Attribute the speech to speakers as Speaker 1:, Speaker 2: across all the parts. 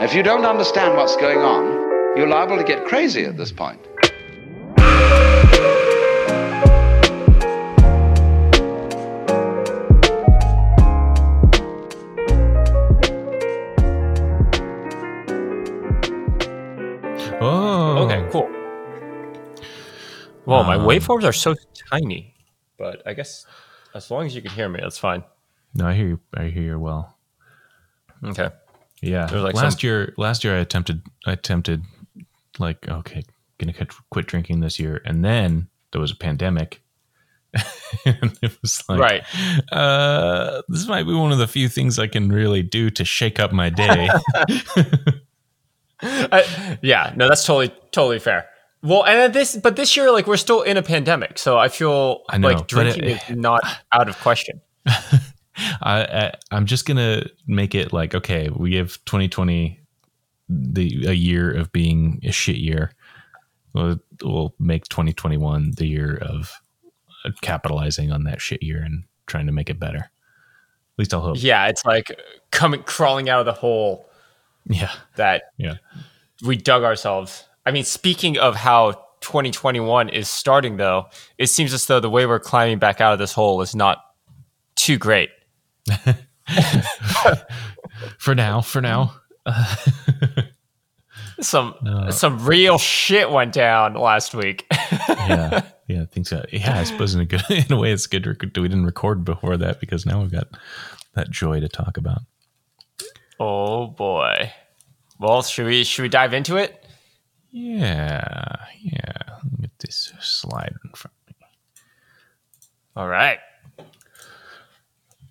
Speaker 1: If you don't understand what's going on, you're liable to get crazy at this point.
Speaker 2: Oh,
Speaker 3: Okay, cool. Well, my
Speaker 2: Um,
Speaker 3: waveforms are so tiny, but I guess as long as you can hear me, that's fine.
Speaker 2: No, I hear you. I hear you well.
Speaker 3: Okay.
Speaker 2: Yeah,
Speaker 3: There was, like,
Speaker 2: last
Speaker 3: some-
Speaker 2: year. Last year, I attempted. I attempted, like, okay, gonna quit, quit drinking this year, and then there was a pandemic. and it was like,
Speaker 3: Right.
Speaker 2: Uh, this might be one of the few things I can really do to shake up my day.
Speaker 3: I, yeah, no, that's totally totally fair. Well, and then this, but this year, like we're still in a pandemic, so I feel
Speaker 2: I know,
Speaker 3: like drinking
Speaker 2: it-
Speaker 3: is not out of question.
Speaker 2: I, I I'm just gonna make it like okay, we give 2020 the a year of being a shit year. We'll, we'll make 2021 the year of uh, capitalizing on that shit year and trying to make it better. At least I'll hope.
Speaker 3: Yeah, it's like coming crawling out of the hole
Speaker 2: Yeah,
Speaker 3: that
Speaker 2: yeah.
Speaker 3: we dug ourselves. I mean, speaking of how 2021 is starting, though, it seems as though the way we're climbing back out of this hole is not too great.
Speaker 2: For now, for now.
Speaker 3: Some
Speaker 2: No.
Speaker 3: some real shit went down last week.
Speaker 2: yeah, yeah. I think so. Yeah, I suppose in a good in a way, it's good. We didn't record before that because now we've got that joy to talk about.
Speaker 3: oh boy. Well, should we should we dive into it?
Speaker 2: Yeah, yeah. Let me Get this slide in front of me,
Speaker 3: All right.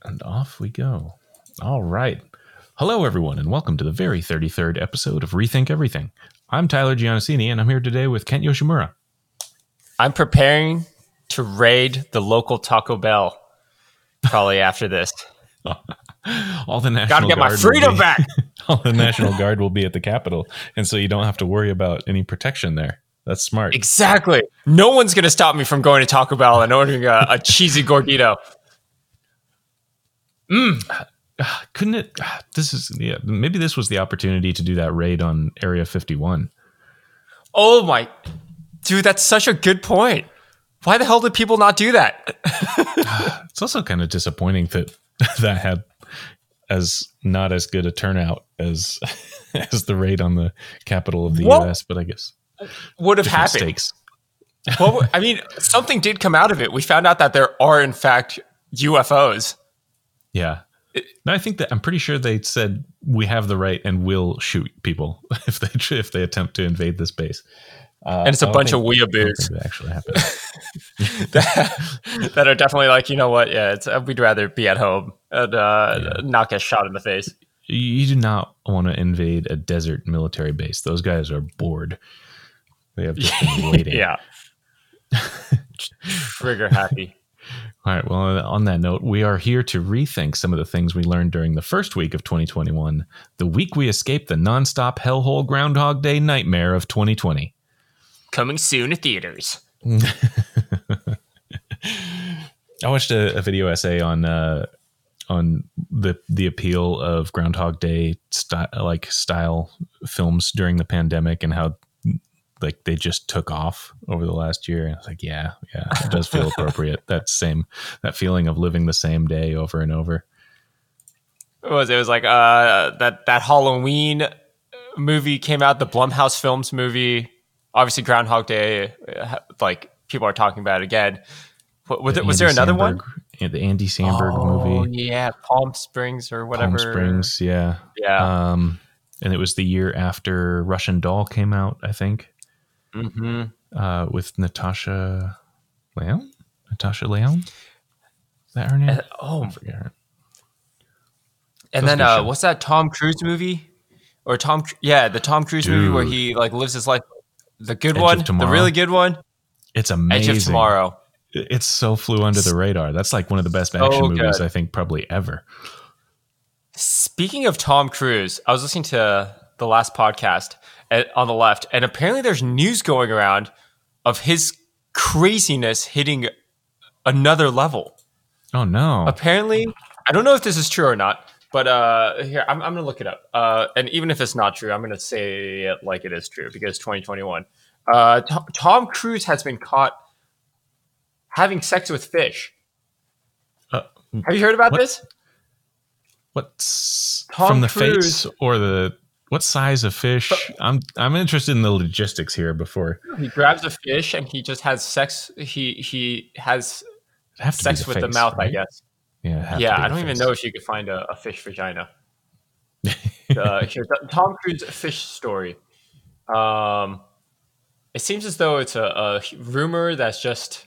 Speaker 2: And off we go. All right. Hello, everyone, and welcome to the very 33rd episode of Rethink Everything. I'm Tyler Giannassini, and I'm here today with Kent Yoshimura.
Speaker 3: I'm preparing to raid the local Taco Bell probably after this.
Speaker 2: All the national
Speaker 3: Gotta get my
Speaker 2: Guard will
Speaker 3: freedom
Speaker 2: be-
Speaker 3: back.
Speaker 2: All the National Guard will be at the Capitol, and so you don't have to worry about any protection there. That's smart.
Speaker 3: Exactly. No one's gonna stop me from going to Taco Bell and ordering a, a cheesy gordito. Mm.
Speaker 2: Ah, ah, couldn't it? Ah, this is yeah. Maybe this was the opportunity to do that raid on Area 51.
Speaker 3: Oh my, dude, that's such a good point. Why the hell did people not do that?
Speaker 2: It's also kind of disappointing that that had as not as good a turnout as as the raid on the capital of the
Speaker 3: Well-
Speaker 2: U.S. But I guess
Speaker 3: Would have happened.
Speaker 2: stakes.
Speaker 3: Well, I mean, something did come out of it. We found out that there are, in fact, UFOs.
Speaker 2: Yeah. No, I think that I'm pretty sure they said we have the right and will shoot people if they if they attempt to invade this base. Uh,
Speaker 3: And it's a bunch of weeaboos
Speaker 2: that actually happened.
Speaker 3: that, that are definitely like, you know what? Yeah, it's, uh, we'd rather be at home and uh, not get shot in the face.
Speaker 2: you you do not want to invade a desert military base. Those guys are bored. They have just been waiting.
Speaker 3: Yeah. Trigger happy.
Speaker 2: All right. Well, on that note, we are here to rethink some of the things we learned during the first week of 2021, the week we escaped the nonstop hellhole Groundhog Day nightmare of 2020.
Speaker 3: Coming soon to theaters.
Speaker 2: I watched a, a video essay on uh, on the the appeal of Groundhog Day like style films during the pandemic and how like they just took off over the last year. And I was like, yeah, yeah, it does feel appropriate. that same that feeling of living the same day over and over.
Speaker 3: It was it was like uh that that Halloween movie came out, the Blumhouse Films movie. Obviously, Groundhog Day. uh, Like people are talking about it again. What, was,
Speaker 2: The
Speaker 3: it, was there another one?
Speaker 2: The Andy Samberg
Speaker 3: Oh,
Speaker 2: movie,
Speaker 3: yeah, Palm Springs or whatever.
Speaker 2: Palm Springs. Yeah,
Speaker 3: Yeah.
Speaker 2: um, and it was the year after Russian Doll came out, I think.
Speaker 3: Hmm
Speaker 2: uh, with Natasha Lyonne. Natasha Lyonne. Is that her name?
Speaker 3: oh,
Speaker 2: I forget her.
Speaker 3: and
Speaker 2: That's
Speaker 3: then uh, what's that Tom Cruise movie? Or Tom? Yeah, the Tom Cruise movie where he like lives his life. The good
Speaker 2: Edge
Speaker 3: one, the really good one,
Speaker 2: It's amazing.
Speaker 3: Edge of Tomorrow.
Speaker 2: It's so flew under the radar. That's like one of the best action
Speaker 3: So
Speaker 2: movies. I think probably ever.
Speaker 3: Speaking of Tom Cruise, I was listening to the last podcast at, on the left, and apparently there's news going around of his craziness hitting another level.
Speaker 2: Oh no!
Speaker 3: Apparently, I don't know if this is true or not, But uh, here I'm, I'm gonna look it up. Uh, and even if it's not true, I'm gonna say it like it is true because 2021. Uh, Tom, Tom Cruise has been caught having sex with fish.
Speaker 2: Uh,
Speaker 3: Have you heard about
Speaker 2: what?
Speaker 3: this?
Speaker 2: What's
Speaker 3: Tom
Speaker 2: from the
Speaker 3: Cruise-
Speaker 2: face or the what size of fish? I'm I'm interested in the logistics here before.
Speaker 3: He grabs a fish and he just has sex. He he has sex
Speaker 2: the
Speaker 3: with the
Speaker 2: face,
Speaker 3: mouth, I guess.
Speaker 2: Yeah, it'd have to
Speaker 3: Yeah, I don't even know if you could find a, a fish vagina. uh, Tom Cruise fish story. Um, it seems as though it's a, a rumor that's just.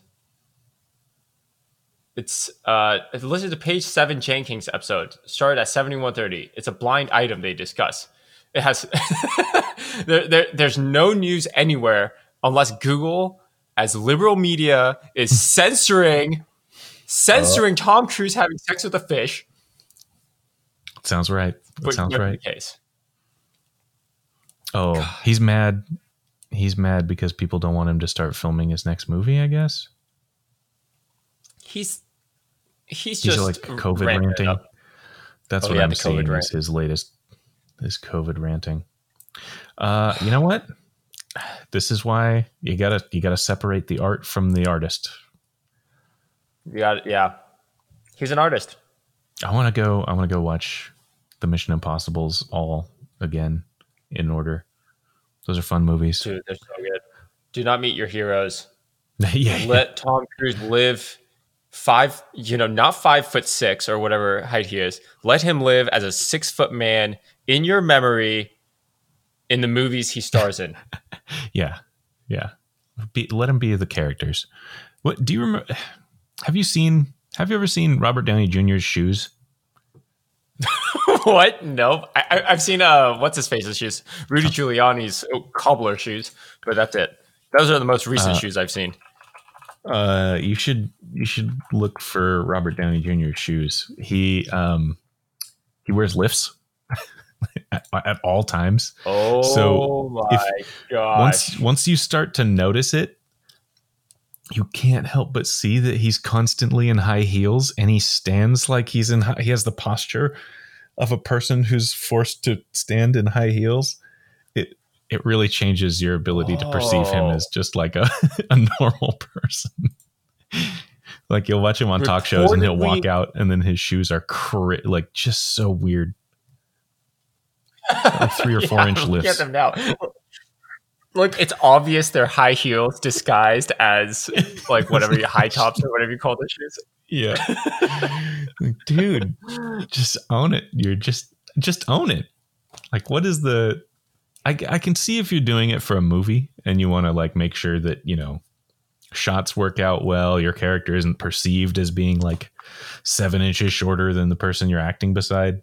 Speaker 3: It's uh, it's listed to page seven Jenkins episode started at seventy one thirty. It's a blind item they discuss. It has there, there there's no news anywhere unless Google as liberal media is censoring censoring oh. Tom Cruise having sex with a fish.
Speaker 2: Sounds right. That sounds right.
Speaker 3: Case.
Speaker 2: Oh, he's mad. He's mad because people don't want him to start filming his next movie. I guess
Speaker 3: He's he's
Speaker 2: he's
Speaker 3: just
Speaker 2: like COVID ranting. That's
Speaker 3: Oh,
Speaker 2: what
Speaker 3: yeah,
Speaker 2: I'm seeing is his latest, his COVID ranting. Uh, you know what? This is why you gotta you gotta separate the art from the artist.
Speaker 3: Yeah, yeah. He's an artist.
Speaker 2: I want to go. I want to go watch the Mission Impossible's all again in order. Those are fun movies.
Speaker 3: Dude, they're so good. Do not meet your heroes.
Speaker 2: yeah,
Speaker 3: Let Tom Cruise live five, you know, not five foot six or whatever height he is. Let him live as a six foot man in your memory in the movies he stars in.
Speaker 2: yeah, yeah. Be, let him be the characters. What do you remember? Have you seen? Have you ever seen Robert Downey Jr.'s shoes?
Speaker 3: what? No, I, I've seen uh, what's his face's shoes, Rudy Giuliani's oh, cobbler shoes, but that's it. Those are the most recent
Speaker 2: Uh,
Speaker 3: shoes I've seen.
Speaker 2: Uh, you should you should look for Robert Downey Jr.'s shoes. He um he wears lifts at, at all times.
Speaker 3: Oh
Speaker 2: so
Speaker 3: my gosh!
Speaker 2: once once you start to notice it you can't help but see that he's constantly in high heels and he stands like he's in high, he has the posture of a person who's forced to stand in high heels it it really changes your ability to perceive him
Speaker 3: Oh.
Speaker 2: as just like a, a normal person like you'll watch him on talk shows and he'll walk out and then his shoes are like just so weird like three or four
Speaker 3: Yeah,
Speaker 2: inch lifts
Speaker 3: them now. Look, it's obvious they're high heels disguised as like whatever you high tops or whatever you call those shoes.
Speaker 2: Yeah. Dude, just own it. You're just just own it. Like what is the I I can see if you're doing it for a movie and you want to like make sure that, you know, shots work out well, your character isn't perceived as being like 7 inches shorter than the person you're acting beside.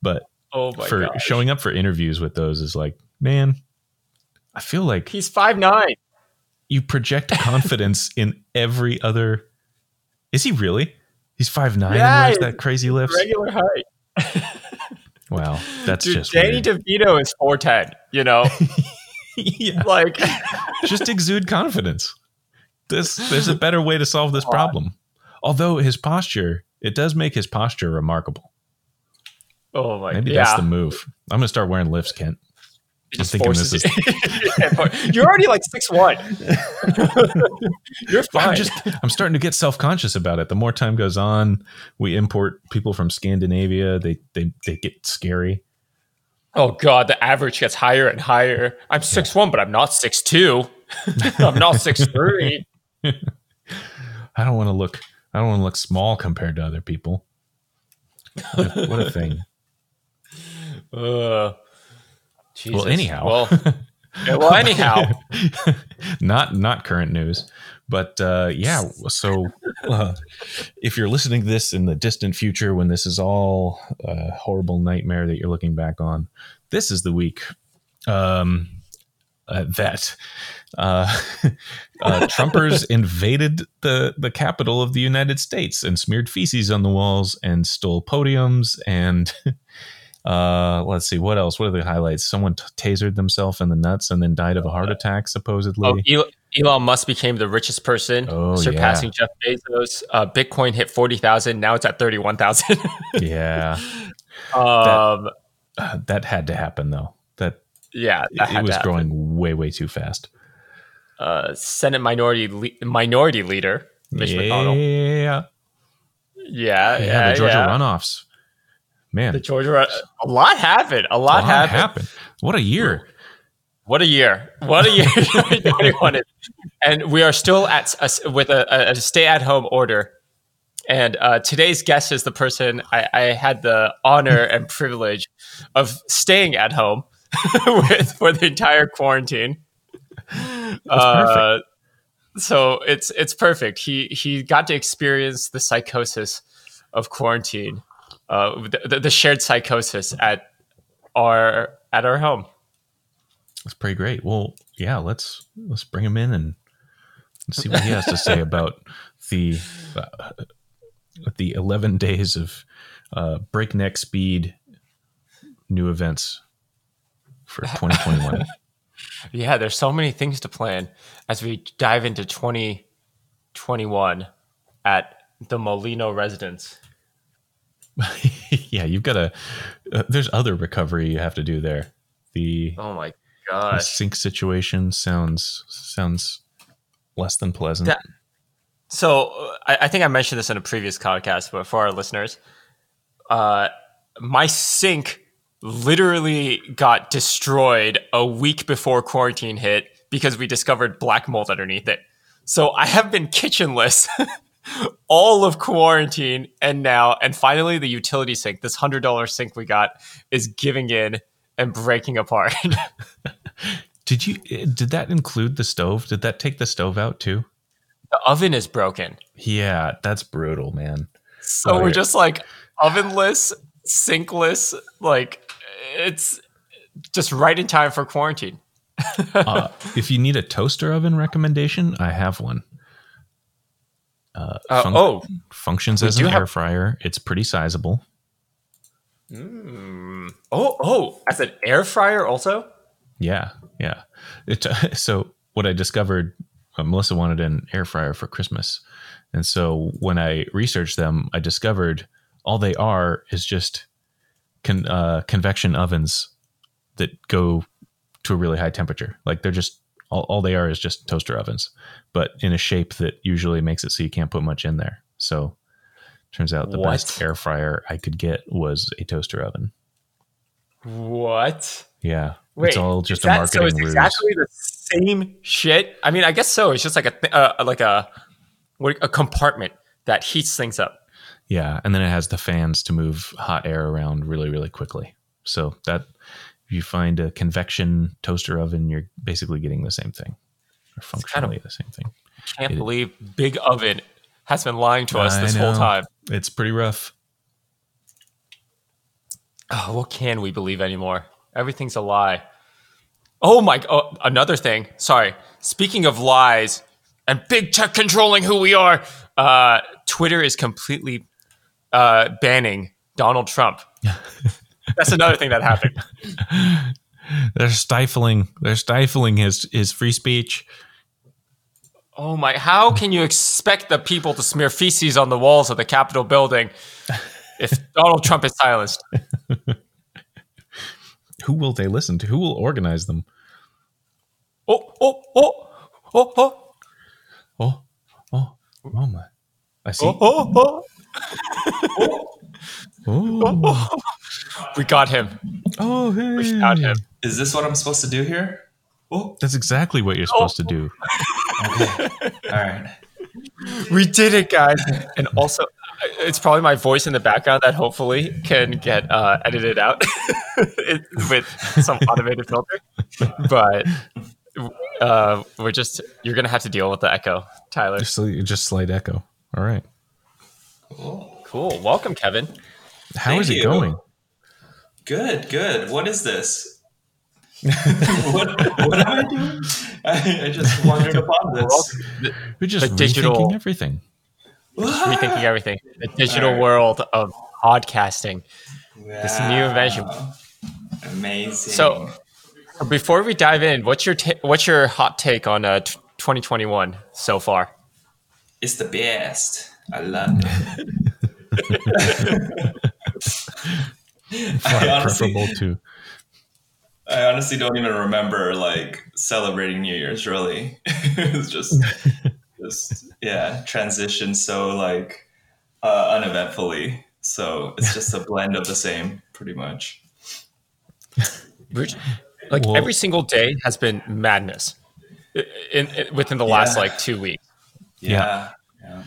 Speaker 2: But
Speaker 3: Oh my
Speaker 2: for
Speaker 3: god!
Speaker 2: showing up for interviews with those is like, man, I feel like
Speaker 3: He's five nine.
Speaker 2: you project confidence in every other Is he really? He's 5'9
Speaker 3: Yeah,
Speaker 2: and wears that crazy lifts.
Speaker 3: Regular height.
Speaker 2: Wow, that's
Speaker 3: Dude,
Speaker 2: just
Speaker 3: Danny
Speaker 2: weird.
Speaker 3: DeVito is four ten. You know,
Speaker 2: yeah,
Speaker 3: like
Speaker 2: just exude confidence. This there's a better way to solve this problem. Although his posture, it does make his posture remarkable.
Speaker 3: Oh my
Speaker 2: Maybe
Speaker 3: yeah.
Speaker 2: that's the move. I'm gonna start wearing lifts, Kent. I'm
Speaker 3: just
Speaker 2: thinking this
Speaker 3: is. You're already like six one. You're fine.
Speaker 2: I'm just I'm starting to get self conscious about it. The more time goes on, we import people from Scandinavia. They they they get scary.
Speaker 3: oh god, the average gets higher and higher. I'm six one, but I'm not six two. I'm not six three.
Speaker 2: I don't want to look. I don't want to look small compared to other people. What a, what a thing.
Speaker 3: Uh, Jesus.
Speaker 2: Well, anyhow.
Speaker 3: Well, yeah, well, anyhow.
Speaker 2: not not current news, but uh, yeah. So uh, if you're listening to this in the distant future, when this is all a horrible nightmare that you're looking back on, this is the week um, uh, that uh, uh, Trumpers invaded the the capital of the United States and smeared feces on the walls and stole podiums and. Uh, let's see what else. What are the highlights? Someone t- tasered themselves in the nuts and then died of a heart attack, supposedly.
Speaker 3: Oh, Elon, Elon Musk became the richest person,
Speaker 2: Oh,
Speaker 3: surpassing Jeff Bezos. Uh, Bitcoin hit forty thousand. Now it's at thirty-one thousand.
Speaker 2: yeah,
Speaker 3: Um,
Speaker 2: Uh, that had to happen though. That
Speaker 3: yeah,
Speaker 2: it,
Speaker 3: that had
Speaker 2: it was growing way way too fast.
Speaker 3: Uh, Senate Minority Le- Minority Leader Mitch
Speaker 2: yeah,
Speaker 3: McConnell. Yeah,
Speaker 2: yeah,
Speaker 3: yeah,
Speaker 2: the Georgia
Speaker 3: yeah.
Speaker 2: runoffs. Man,
Speaker 3: The Georgia a lot happened. A
Speaker 2: a
Speaker 3: lot,
Speaker 2: lot
Speaker 3: happened.
Speaker 2: happened. What a year!
Speaker 3: What a year! What a year! 2021 and we are still at a, with a, a, a stay-at-home order. And uh, today's guest is the person I, I had the honor and privilege of staying at home with for the entire quarantine. Uh, so it's it's perfect. He he got to experience the psychosis of quarantine, uh, the, the- shared psychosis at our at our home.
Speaker 2: That's pretty great. Well, yeah, let's let's bring him in and see what he has to say about the uh, the eleven days of uh, breakneck speed new events for 2021.
Speaker 3: Yeah, there's so many things to plan as we dive into 2021 at the Molino residence.
Speaker 2: yeah, you've got to. Uh, there's other recovery you have to do there. The,
Speaker 3: Oh my god,
Speaker 2: sink situation sounds sounds less than pleasant.
Speaker 3: That- So uh, I, I think I mentioned this in a previous podcast, but for our listeners, uh, my sink literally got destroyed a week before quarantine hit because we discovered black mold underneath it. So I have been kitchenless all of quarantine and now and finally the utility sink, this hundred dollar sink we got, is giving in and breaking apart.
Speaker 2: Did you? Did that include the stove? Did that take the stove out too?
Speaker 3: the oven is broken.
Speaker 2: Yeah, that's brutal, man.
Speaker 3: So
Speaker 2: Oh,
Speaker 3: we're
Speaker 2: yeah.
Speaker 3: just like ovenless, sinkless, like it's just right in time for quarantine.
Speaker 2: uh, if you need a toaster oven recommendation, I have one. Uh,
Speaker 3: Uh,
Speaker 2: func-
Speaker 3: oh,
Speaker 2: functions as an
Speaker 3: have-
Speaker 2: air fryer. It's pretty sizable.
Speaker 3: mm. oh, oh, as an air fryer also.
Speaker 2: Yeah, yeah. It, so what I discovered, uh, Melissa wanted an air fryer for Christmas, and so when I researched them, I discovered all they are is just con, uh, convection ovens that go to a really high temperature. Like they're just all, all they are is just toaster ovens, but in a shape that usually makes it so you can't put much in there. So turns out the best air fryer I could get was a toaster oven.
Speaker 3: What?
Speaker 2: Yeah,
Speaker 3: Wait,
Speaker 2: it's all just a
Speaker 3: that-
Speaker 2: marketing
Speaker 3: so it's
Speaker 2: ruse.
Speaker 3: exactly the same shit. I mean, I guess so. It's just like a th- uh, like a what a compartment that heats things up.
Speaker 2: Yeah, and then it has the fans to move hot air around really, really quickly. So that you find a convection toaster oven, you're basically getting the same thing, or
Speaker 3: kind of-
Speaker 2: functionally the same thing.
Speaker 3: I can't
Speaker 2: It-
Speaker 3: believe Big Oven has been lying to us
Speaker 2: I
Speaker 3: this whole time.
Speaker 2: It's pretty rough.
Speaker 3: Oh, what can we believe anymore? Everything's a lie. Oh my! Oh, another thing. Sorry. Speaking of lies and big tech controlling who we are, uh, Twitter is completely uh, banning Donald Trump. That's another thing that happened.
Speaker 2: They're stifling. They're stifling his his free speech.
Speaker 3: Oh my! How can you expect the people to smear feces on the walls of the Capitol building if Donald Trump is silenced?
Speaker 2: Who will they listen to? Who will organize them?
Speaker 3: Oh! Oh! Oh! Oh! Oh!
Speaker 2: Oh, oh, oh my! I see.
Speaker 3: Oh! Oh! oh.
Speaker 2: Oh,
Speaker 3: We got him.
Speaker 2: oh, hey.
Speaker 3: We found him.
Speaker 4: Is this what I'm supposed to do here? Oh,
Speaker 2: That's exactly what you're supposed to do.
Speaker 4: okay. All right.
Speaker 3: We did it, guys. And also, it's probably my voice in the background that hopefully can get uh, edited out it- with some automated filter. But uh, we're just, you're going to have to deal with the echo, Tyler.
Speaker 2: Just just slight echo. All right.
Speaker 4: Cool.
Speaker 3: Cool. Welcome, Kevin.
Speaker 2: How
Speaker 4: Thank
Speaker 2: is it
Speaker 4: you.
Speaker 2: going?
Speaker 4: Good, good. What is this? what, what am I doing? I, I just wandered upon this.
Speaker 2: We're just
Speaker 3: The digital-
Speaker 2: rethinking everything.
Speaker 3: Rethinking everything. The digital
Speaker 4: Alright.
Speaker 3: world of podcasting. This new invention.
Speaker 4: Amazing.
Speaker 3: So, before we dive in, what's your ta- what's your hot take on uh, t- 2021 so far?
Speaker 4: it's the best. I love it.
Speaker 2: Far
Speaker 4: honestly-
Speaker 2: preferable to
Speaker 4: I honestly don't even remember like celebrating New Year's. Really, it's just, just yeah, transition so like uh, uneventfully. So it's just a blend of the same, pretty much.
Speaker 3: Like
Speaker 2: Well-
Speaker 3: every single day has been madness i- in, in- within the last
Speaker 4: Yeah.
Speaker 3: like two weeks.
Speaker 4: Yeah, yeah.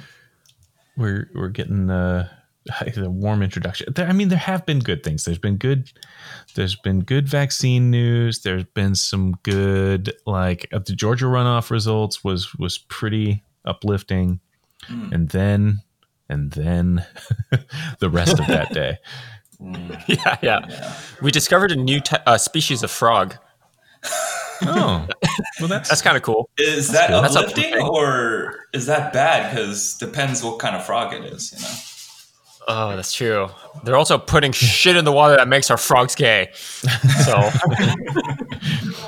Speaker 2: we're we're getting the the warm introduction. There, I mean, there have been good things. There's been good. There's been good vaccine news. There's been some good like uh, the Georgia runoff results was was pretty uplifting,
Speaker 4: Mm.
Speaker 2: and then and then the rest of that day.
Speaker 4: Mm,
Speaker 3: Yeah, yeah.
Speaker 4: yeah.
Speaker 3: We discovered a new te- uh, species of frog.
Speaker 2: Oh, well, that's
Speaker 3: That's kind of cool.
Speaker 4: Is that
Speaker 2: good.
Speaker 3: That's
Speaker 4: uplifting
Speaker 3: uplifting.
Speaker 4: or is that bad? Because depends what kind of frog it is. You know.
Speaker 3: Oh, that's true. They're also putting shit in the water that makes our frogs gay. So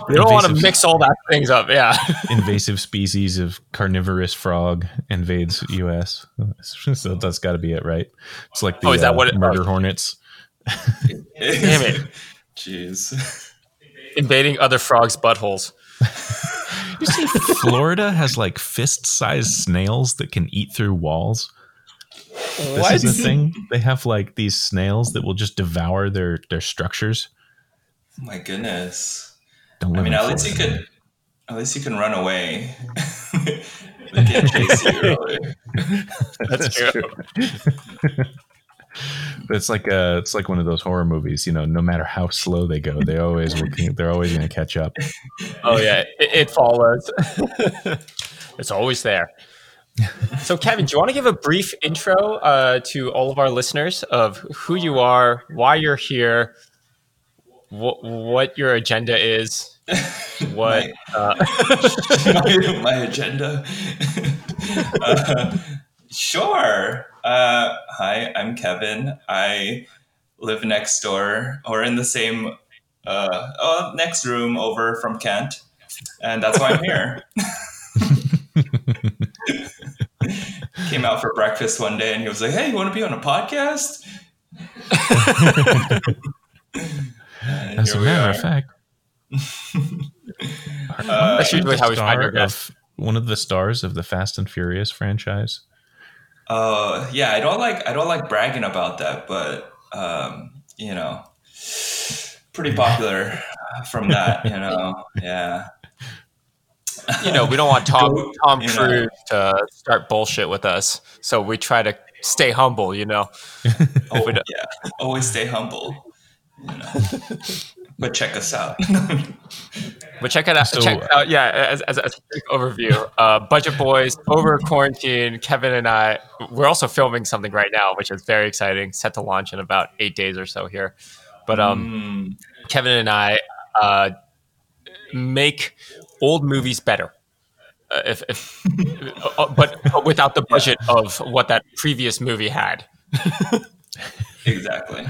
Speaker 3: we don't want to mix all that things up. Yeah.
Speaker 2: invasive species of carnivorous frog invades U.S. So that's got to be it, right? It's like the
Speaker 3: Oh, is that
Speaker 2: uh,
Speaker 3: what it-
Speaker 2: murder
Speaker 3: oh.
Speaker 2: hornets.
Speaker 3: Damn it.
Speaker 4: Jeez.
Speaker 3: Invading other frogs' buttholes.
Speaker 2: You see, Florida has like fist-sized snails that can eat through walls. This is a thing. They have like these snails that will just devour their their structures.
Speaker 4: Oh my goodness.
Speaker 2: Don't
Speaker 4: I
Speaker 2: live
Speaker 4: mean, at least you
Speaker 2: Florida.
Speaker 4: could, at least you can run away. they can't chase you. Really.
Speaker 3: That's true.
Speaker 2: But it's like a, it's like one of those horror movies. You know, no matter how slow they go, they always will, they're always going to catch up.
Speaker 3: Oh yeah, it, it follows. it's always there. So, Kevin, do you want to give a brief intro uh, to all of our listeners of who you are, why you're here, what, what your agenda is, what? Uh,
Speaker 4: my, my agenda. uh, sure. Uh, hi, I'm Kevin. I live next door or in the same uh, oh, next room over from Kent, and that's why I'm here. Came out for breakfast one day, and he was like, "Hey, you want to be on a podcast?"
Speaker 2: As a
Speaker 4: here we
Speaker 2: matter
Speaker 4: are.
Speaker 2: of fact,
Speaker 4: Uh,
Speaker 3: That's usually how we
Speaker 2: star
Speaker 3: find our guests.
Speaker 2: of one of the stars of the Fast and Furious franchise.
Speaker 4: Uh, yeah, I don't like I don't like bragging about that, but um, you know, pretty popular from that. You know, yeah.
Speaker 3: you know, we don't want Tom
Speaker 4: Go-
Speaker 3: Tom
Speaker 4: you know.
Speaker 3: Cruise to start bullshit with us, so we try to stay humble. You know,
Speaker 4: Oh, yeah. Always stay humble. You know. but check us out.
Speaker 3: But check it out.
Speaker 2: So-
Speaker 3: check out, yeah. As, as, as a quick overview, uh, Budget Boys over quarantine. Kevin and I, we're also filming something right now, which is very exciting. Set to launch in about eight days or so here. But um,
Speaker 4: Mm,
Speaker 3: Kevin and I uh, make old movies better. Uh, if, if uh, but without the budget of what that previous movie had.
Speaker 4: exactly.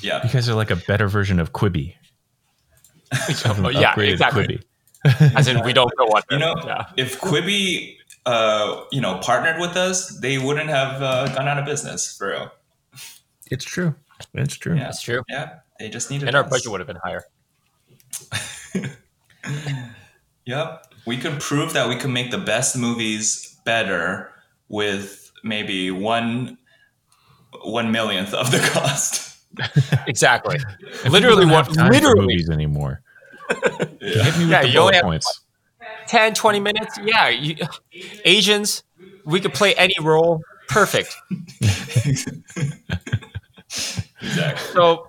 Speaker 4: Yeah.
Speaker 2: You guys are like a better version of Quibi.
Speaker 3: Oh, yeah,
Speaker 2: upgraded
Speaker 3: exactly. As in, we don't go under.
Speaker 4: You know,
Speaker 3: yeah.
Speaker 4: if Quibi, uh, you know, partnered with us, they wouldn't have uh, gone out of business for real.
Speaker 2: It's true. It's true.
Speaker 4: Yeah.
Speaker 3: That's true.
Speaker 4: Yeah. They just needed
Speaker 3: And our budget would have been higher.
Speaker 4: Yep. We can prove that we can make the best movies better with maybe one one millionth of the cost.
Speaker 3: Exactly. Literally,
Speaker 2: don't
Speaker 3: what?
Speaker 2: time
Speaker 3: Literally,
Speaker 2: movies anymore.
Speaker 4: Yeah.
Speaker 2: Hit me with
Speaker 3: Yeah,
Speaker 2: the
Speaker 3: you only
Speaker 2: bullet
Speaker 3: have-
Speaker 2: points.
Speaker 3: 10, 20 minutes. Yeah. You, Asians, we could play any role. Perfect.
Speaker 4: exactly.
Speaker 3: So,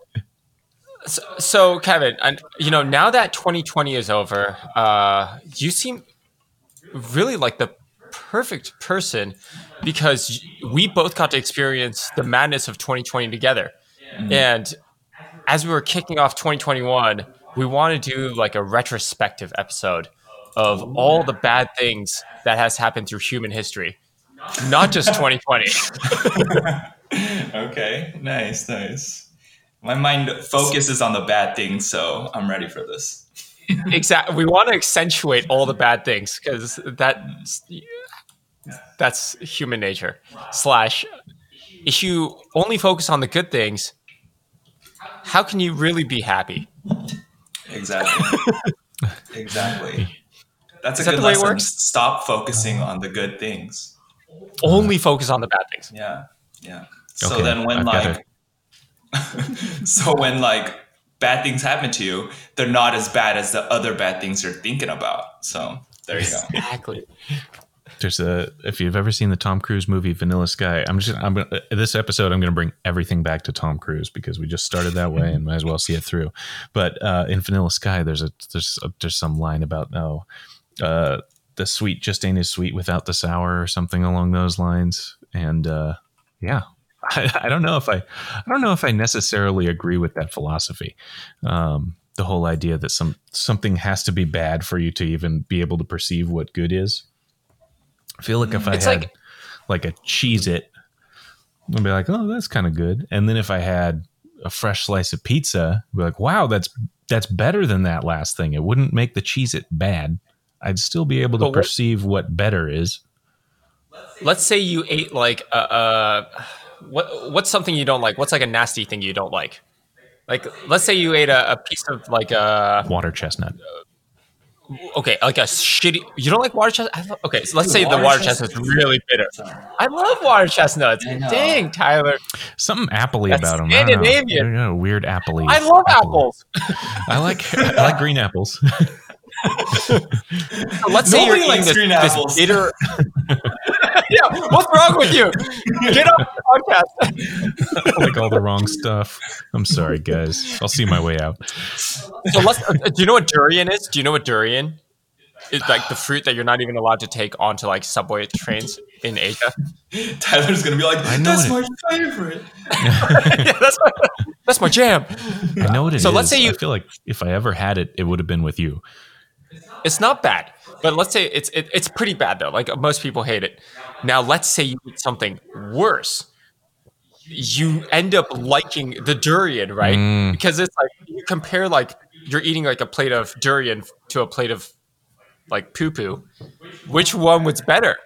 Speaker 3: so, so Kevin, and you know, now that 2020 is over, uh, you seem really like the perfect person because we both got to experience the madness of 2020 together. And as we were kicking off 2021, we want to do like a retrospective episode of all the bad things that has happened through human history, not just 2020.
Speaker 4: okay. Nice, nice. My mind focuses on the bad things, so I'm ready for this.
Speaker 3: exactly we want to accentuate all the bad things because that that's human nature slash if you only focus on the good things how can you really be happy?
Speaker 4: Exactly. exactly. That's a
Speaker 3: Is that
Speaker 4: good
Speaker 3: the way it
Speaker 4: lesson.
Speaker 3: works?
Speaker 4: Stop focusing on the good things.
Speaker 3: Only focus on the bad things.
Speaker 4: Yeah. Yeah. So
Speaker 2: Okay,
Speaker 4: then when
Speaker 2: I've got
Speaker 4: like so when like bad things happen to you, they're not as bad as the other bad things you're thinking about. So there you go.
Speaker 3: Exactly.
Speaker 2: There's a if you've ever seen the Tom Cruise movie Vanilla Sky, I'm just I'm gonna, this episode I'm going to bring everything back to Tom Cruise because we just started that way and might as well see it through. But uh, in Vanilla Sky, there's a there's a, there's some line about oh, uh, the sweet just ain't as sweet without the sour or something along those lines. And uh, yeah, I, I don't know if I I don't know if I necessarily agree with that philosophy. Um, the whole idea that some something has to be bad for you to even be able to perceive what good is. I feel like if I
Speaker 3: It's
Speaker 2: had
Speaker 3: like-
Speaker 2: like, a cheese it, I'd be like, oh, that's kind of good. And then if I had a fresh slice of pizza, I'd be like, wow, that's that's better than that last thing. It wouldn't make the cheese it bad. I'd still be able to perceive what better is.
Speaker 3: Let's say you ate like a, uh what what's something you don't like? What's like a nasty thing you don't like? Like let's say you ate a, a piece of like a
Speaker 2: Water chestnut.
Speaker 3: Uh, okay, like a shitty. You don't like water chestnut? I okay, so let's say the
Speaker 4: water
Speaker 3: water
Speaker 4: chestnut's
Speaker 3: chestnut's really bitter. I love water chestnuts. Dang, Tyler,
Speaker 2: Something appley
Speaker 3: That's
Speaker 2: about them.
Speaker 3: Scandinavian.
Speaker 2: I don't know, weird appley.
Speaker 3: I love apples.
Speaker 2: I like I like green apples.
Speaker 3: So let's say you're
Speaker 4: Nobody likes
Speaker 3: eating
Speaker 4: green
Speaker 3: this, this
Speaker 4: apples.
Speaker 3: bitter. yeah, what's wrong with you? Get off the podcast.
Speaker 2: Like all the wrong stuff. I'm sorry, guys. I'll see my way out.
Speaker 3: So let's. Uh, do you know what durian is? Do you know what durian? is? like the fruit that you're not even allowed to take onto like subway trains in Asia.
Speaker 4: Tyler's gonna be like,
Speaker 2: I know
Speaker 4: that's my favorite.
Speaker 3: yeah, that's my, that's my jam.
Speaker 2: I know what it is.
Speaker 3: So let's say you-
Speaker 2: I feel like if I ever had it, it would have been with you.
Speaker 3: It's not bad, but let's say it's it, it's pretty bad though. Like most people hate it. Now let's say you eat something worse. You end up liking the durian, right?
Speaker 2: Mm.
Speaker 3: Because it's like you compare like you're eating like a plate of durian to a plate of like poo poo. Which one was better?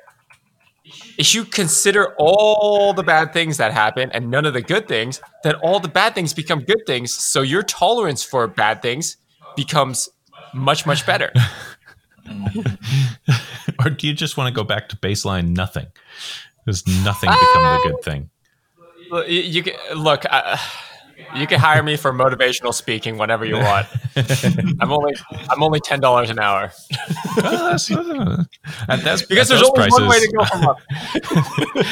Speaker 3: If you consider all the bad things that happen and none of the good things, then all the bad things become good things. So your tolerance for bad things becomes much much better.
Speaker 2: or do you just want to go back to baseline nothing? Does nothing become the good um, thing?
Speaker 3: Look, You, can look. You can hire me for motivational speaking whenever you want. I'm only I'm only ten dollars an hour
Speaker 2: Uh, that's- uh, at that's,
Speaker 3: because
Speaker 2: at
Speaker 3: there's
Speaker 2: those
Speaker 3: only one way to
Speaker 2: prices-
Speaker 3: go from up.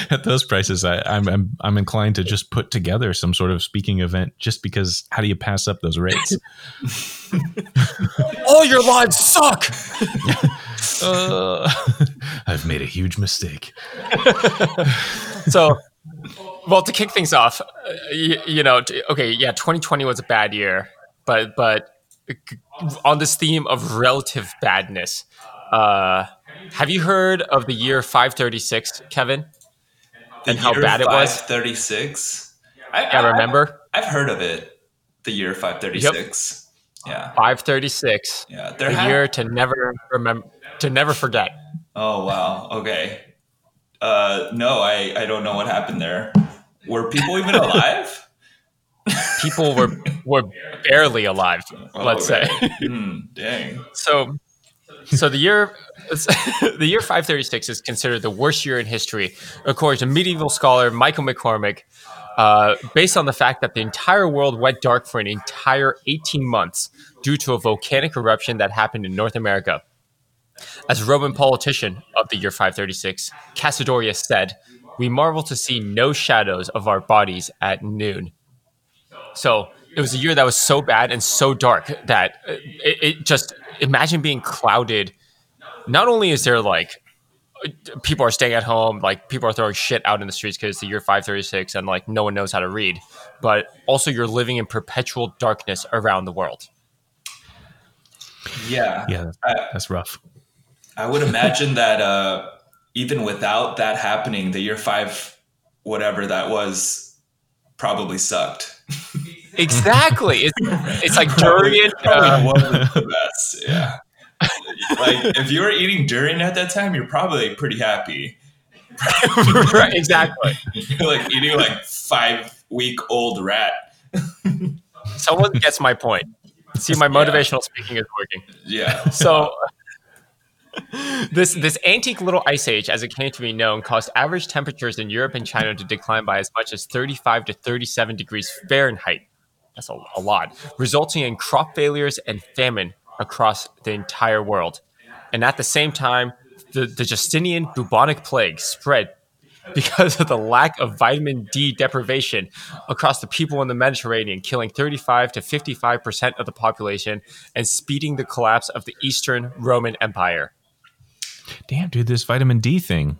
Speaker 2: at those prices, I, I'm, I'm I'm inclined to just put together some sort of speaking event, just because how do you pass up those rates?
Speaker 3: All your lives suck.
Speaker 2: uh, I've made a huge mistake.
Speaker 3: So, well, to kick things off, uh, you, you know, okay, yeah, 2020 was a bad year, but but on this theme of relative badness, uh, have you heard of the year 536, Kevin? And how bad it was?
Speaker 4: Thirty six. I,
Speaker 3: Yeah, remember
Speaker 4: I've heard of it. The year five thirty six. Yeah.
Speaker 3: 536,
Speaker 4: Yeah. There
Speaker 3: the
Speaker 4: ha-
Speaker 3: year to never remember, to never forget.
Speaker 4: Oh wow. Okay. Uh, no, I I don't know what happened there. Were people even alive?
Speaker 3: People were were barely alive, let's
Speaker 4: Okay.
Speaker 3: say.
Speaker 4: Hmm, dang.
Speaker 3: So, so the year the year 536 is considered the worst year in history, according to medieval scholar Michael McCormick, uh, based on the fact that the entire world went dark for an entire 18 months due to a volcanic eruption that happened in North America. As Roman politician of the year 536, Cassiodorus said, "We marvel to see no shadows of our bodies at noon." So it was a year that was so bad and so dark that uh, it, it just imagine being clouded. Not only is there like uh, people are staying at home, like people are throwing shit out in the streets because it's the year 536 and like no one knows how to read, but also you're living in perpetual darkness around the world.
Speaker 4: Yeah.
Speaker 2: Yeah, that's,
Speaker 4: I,
Speaker 2: that's rough.
Speaker 4: I would imagine that uh, even without that happening, the year five, whatever that was, probably sucked.
Speaker 3: Exactly. It's, it's like
Speaker 4: Probably-
Speaker 3: durian.
Speaker 4: probably
Speaker 3: Uh,
Speaker 4: wasn't the best. Yeah. like if you were eating durian at that time, you're probably pretty happy.
Speaker 3: right, exactly.
Speaker 4: You're like eating like five week old rat.
Speaker 3: someone gets my point. See, my motivational speaking is working.
Speaker 4: Yeah.
Speaker 3: So this this antique little ice age, as it came to be known, caused average temperatures in Europe and China to decline by as much as 35 to 37 degrees Fahrenheit. That's a, a lot, resulting in crop failures and famine across the entire world. And at the same time, the, the Justinian bubonic plague spread because of the lack of vitamin D deprivation across the people in the Mediterranean, killing 35 to 55% of the population and speeding the collapse of the Eastern Roman Empire.
Speaker 2: Damn, dude, this vitamin D thing.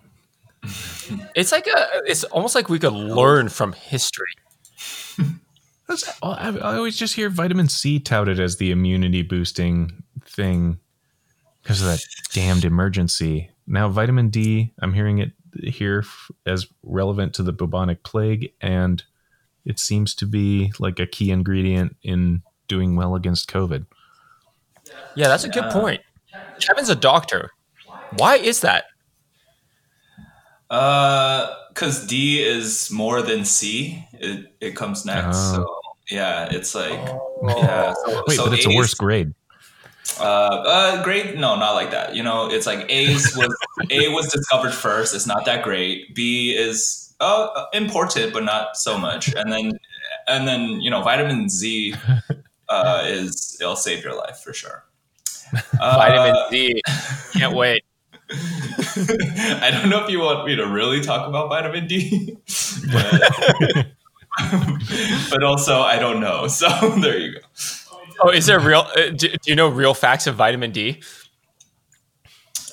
Speaker 3: It's like a it's almost like we could learn from history.
Speaker 2: That's, oh, I, I always just hear vitamin C touted as the immunity boosting thing because of that damned Emergen-C. Now, vitamin D, I'm hearing it here f- as relevant to the bubonic plague, and it seems to be like a key ingredient in doing well against COVID.
Speaker 3: Yeah, that's a good point. Kevin's a doctor. Why is that?
Speaker 4: Uh, because D is more than C. It it comes next.
Speaker 2: Oh.
Speaker 4: So yeah, it's like yeah. So,
Speaker 2: Wait,
Speaker 4: so
Speaker 2: but it's a worse grade.
Speaker 4: Uh, uh, grade? No, not like that. You know, it's like A's was A was discovered first. It's not that great. B is uh important, but not so much. And then and then you know, vitamin Z uh, is it'll save your life for sure. Uh,
Speaker 3: Vitamin D. Can't wait.
Speaker 4: I don't know if you want me to really talk about vitamin D, but, but also I don't know. So there you go.
Speaker 3: Oh, is there real? Uh, do, do you know real facts of vitamin D?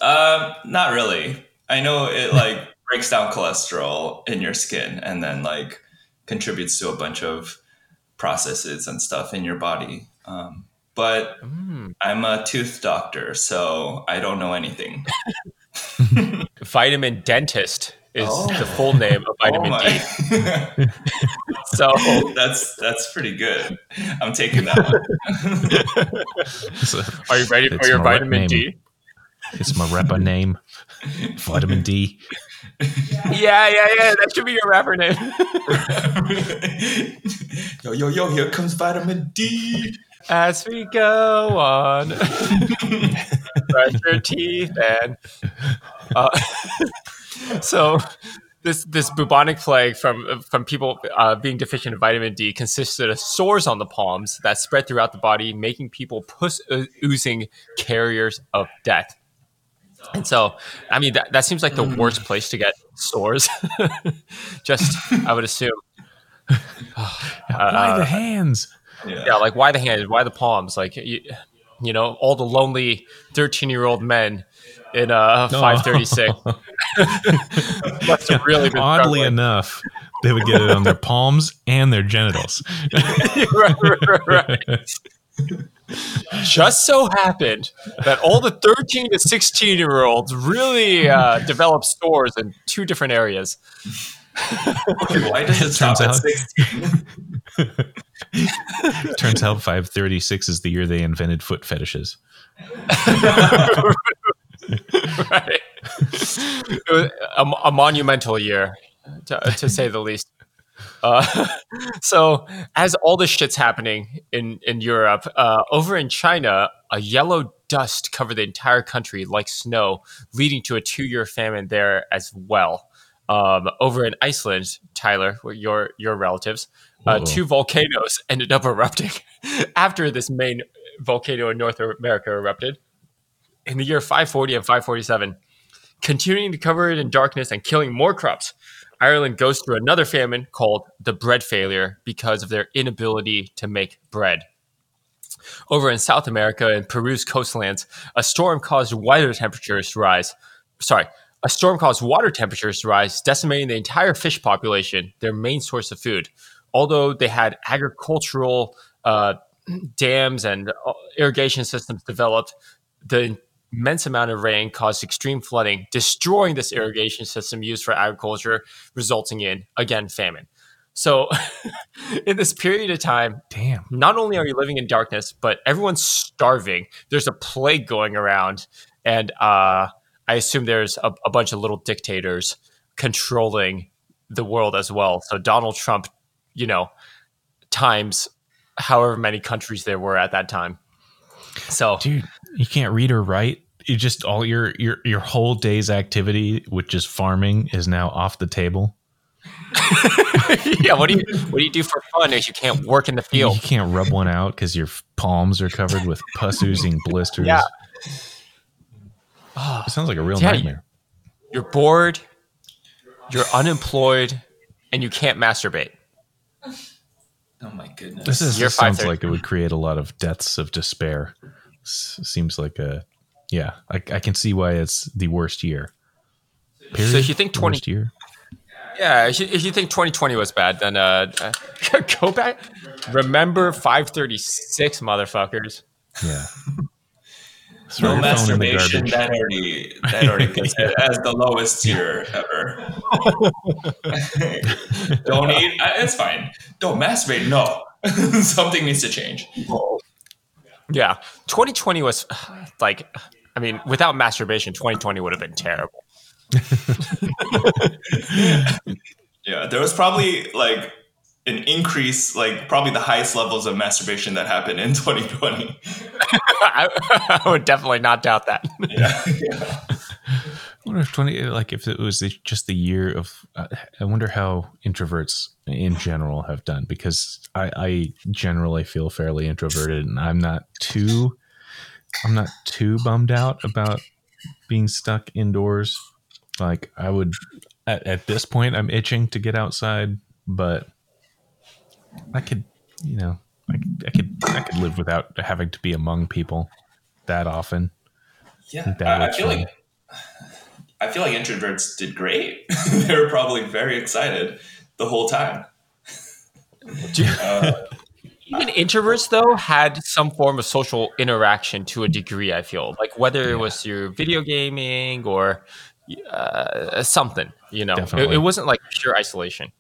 Speaker 4: Um, not really. I know it like breaks down cholesterol in your skin and then like contributes to a bunch of processes and stuff in your body. Um, but hmm. I'm a tooth doctor, so I don't know anything.
Speaker 3: Vitamin dentist is
Speaker 4: Oh.
Speaker 3: the full name of vitamin oh
Speaker 4: D.
Speaker 3: So
Speaker 4: that's that's pretty good. I'm taking that one.
Speaker 2: So
Speaker 3: Are you ready for your vitamin
Speaker 2: name.
Speaker 3: D?
Speaker 2: It's my rapper name, vitamin D.
Speaker 3: Yeah, yeah, yeah. That should be your rapper name.
Speaker 4: yo, yo, yo, here comes vitamin D.
Speaker 3: As we go on, brush your teeth and. Uh, so, this this bubonic plague from from people uh, being deficient in vitamin D consisted of sores on the palms that spread throughout the body, making people puss oozing carriers of death. And so, I mean, that, that seems like the worst place to get sores. Just, I would assume.
Speaker 2: Why the hands?
Speaker 4: Yeah.
Speaker 3: Yeah, like why the hands? Why the palms? Like, you, you know, all the lonely 13 year old men in uh, 536 must really been
Speaker 2: Oddly
Speaker 3: struggling.
Speaker 2: enough, they would get it on their palms and their genitals.
Speaker 3: right, right, right. Just so happened that all the 13 to 16 year olds really uh, developed stores in two different areas.
Speaker 4: Okay, why does it stop
Speaker 2: Turns
Speaker 4: at
Speaker 2: out-
Speaker 4: 16?
Speaker 2: Turns out 536 is the year they invented foot fetishes.
Speaker 3: right. A, a monumental year, to, to say the least. Uh, so, as all this shit's happening in in Europe, uh, over in China, a yellow dust covered the entire country like snow, leading to a two year famine there as well. Um, over in Iceland, Tyler, your your relatives, uh, two volcanoes ended up erupting after this main volcano in North America erupted in the year 540 and 547, continuing to cover it in darkness and killing more crops. Ireland goes through another famine called the bread failure because of their inability to make bread. Over in South America and Peru's coastlands, a storm caused water temperatures to rise. Sorry, a storm caused water temperatures to rise, decimating the entire fish population, their main source of food. Although they had agricultural uh, dams and uh, irrigation systems developed, the immense amount of rain caused extreme flooding, destroying this irrigation system used for agriculture, resulting in, again, famine. So, in this period of time,
Speaker 2: Damn.
Speaker 3: not only are you living in darkness, but everyone's starving. There's a plague going around, and uh, I assume there's a, a bunch of little dictators controlling the world as well. So Donald Trump, you know, times however many countries there were at that time. So,
Speaker 2: dude, you can't read or write. You just all your your your whole day's activity, which is farming, is now off the table.
Speaker 3: yeah, what do you what do you do for fun if you can't work in the field?
Speaker 2: You can't rub one out because your palms are covered with pus oozing blisters.
Speaker 3: Yeah.
Speaker 2: Oh, It sounds like a real
Speaker 3: Yeah,
Speaker 2: nightmare.
Speaker 3: You're bored, you're unemployed, and you can't masturbate.
Speaker 4: Oh my goodness.
Speaker 2: This is
Speaker 3: Year
Speaker 2: this sounds like it would create a lot of deaths of despair. S- seems like a yeah. I, I can see why it's the worst year. Period.
Speaker 3: So if you think 20
Speaker 2: worst year.
Speaker 3: Yeah, if you, if you think 2020 was bad, then uh, uh, go back. Remember 536, motherfuckers.
Speaker 2: Yeah. Throw
Speaker 4: no
Speaker 2: your phone in the
Speaker 4: masturbation. That already that already puts it as the lowest tier ever. Don't eat. It's fine. Don't masturbate. No, something needs to change.
Speaker 3: Yeah, 2020 was like, I mean, without masturbation, 2020 would have been terrible.
Speaker 4: Yeah, there was probably like an increase, like probably the highest levels of masturbation that happened in 2020.
Speaker 3: I, I would definitely not doubt that.
Speaker 4: Yeah, yeah.
Speaker 2: I wonder if twenty like if it was the, just the year of. Uh, I wonder how introverts in general have done because I, I generally feel fairly introverted and I'm not too. I'm not too bummed out about being stuck indoors. Like I would at, at this point, I'm itching to get outside, but I could, you know, I, could- I could I could live without having to be among people that often.
Speaker 4: Yeah, I, I feel
Speaker 2: fun.
Speaker 4: like I feel like introverts did great. they were probably very excited the whole time. Uh,
Speaker 3: Even introverts, though, had some form of social interaction to a degree, I feel. Like whether it was through video gaming or uh, something, you know, it, it wasn't like pure isolation.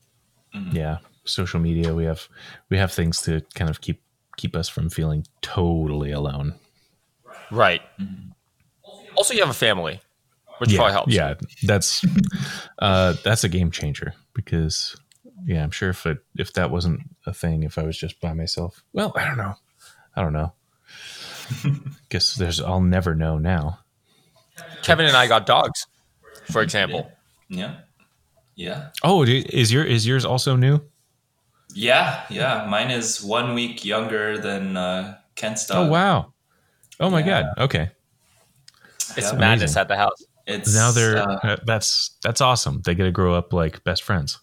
Speaker 2: yeah social media we have we have things to kind of keep keep us from feeling totally alone
Speaker 3: Right. Also, you have a family, which
Speaker 2: yeah
Speaker 3: probably helps.
Speaker 2: yeah that's uh that's a game changer because yeah i'm sure if it if that wasn't a thing if i was just by myself well i don't know i don't know guess there's i'll never know now
Speaker 3: Kevin and I got dogs, for example.
Speaker 4: yeah, yeah,
Speaker 2: oh is your is yours also new
Speaker 4: yeah, yeah. Mine is one week younger than uh, Kent's dog.
Speaker 2: oh wow oh my
Speaker 4: Yeah.
Speaker 2: god okay
Speaker 3: It's
Speaker 4: Yeah.
Speaker 3: madness
Speaker 2: Amazing.
Speaker 3: at the house.
Speaker 4: It's
Speaker 2: now they're
Speaker 4: uh,
Speaker 2: uh, that's that's awesome they get to grow up like best friends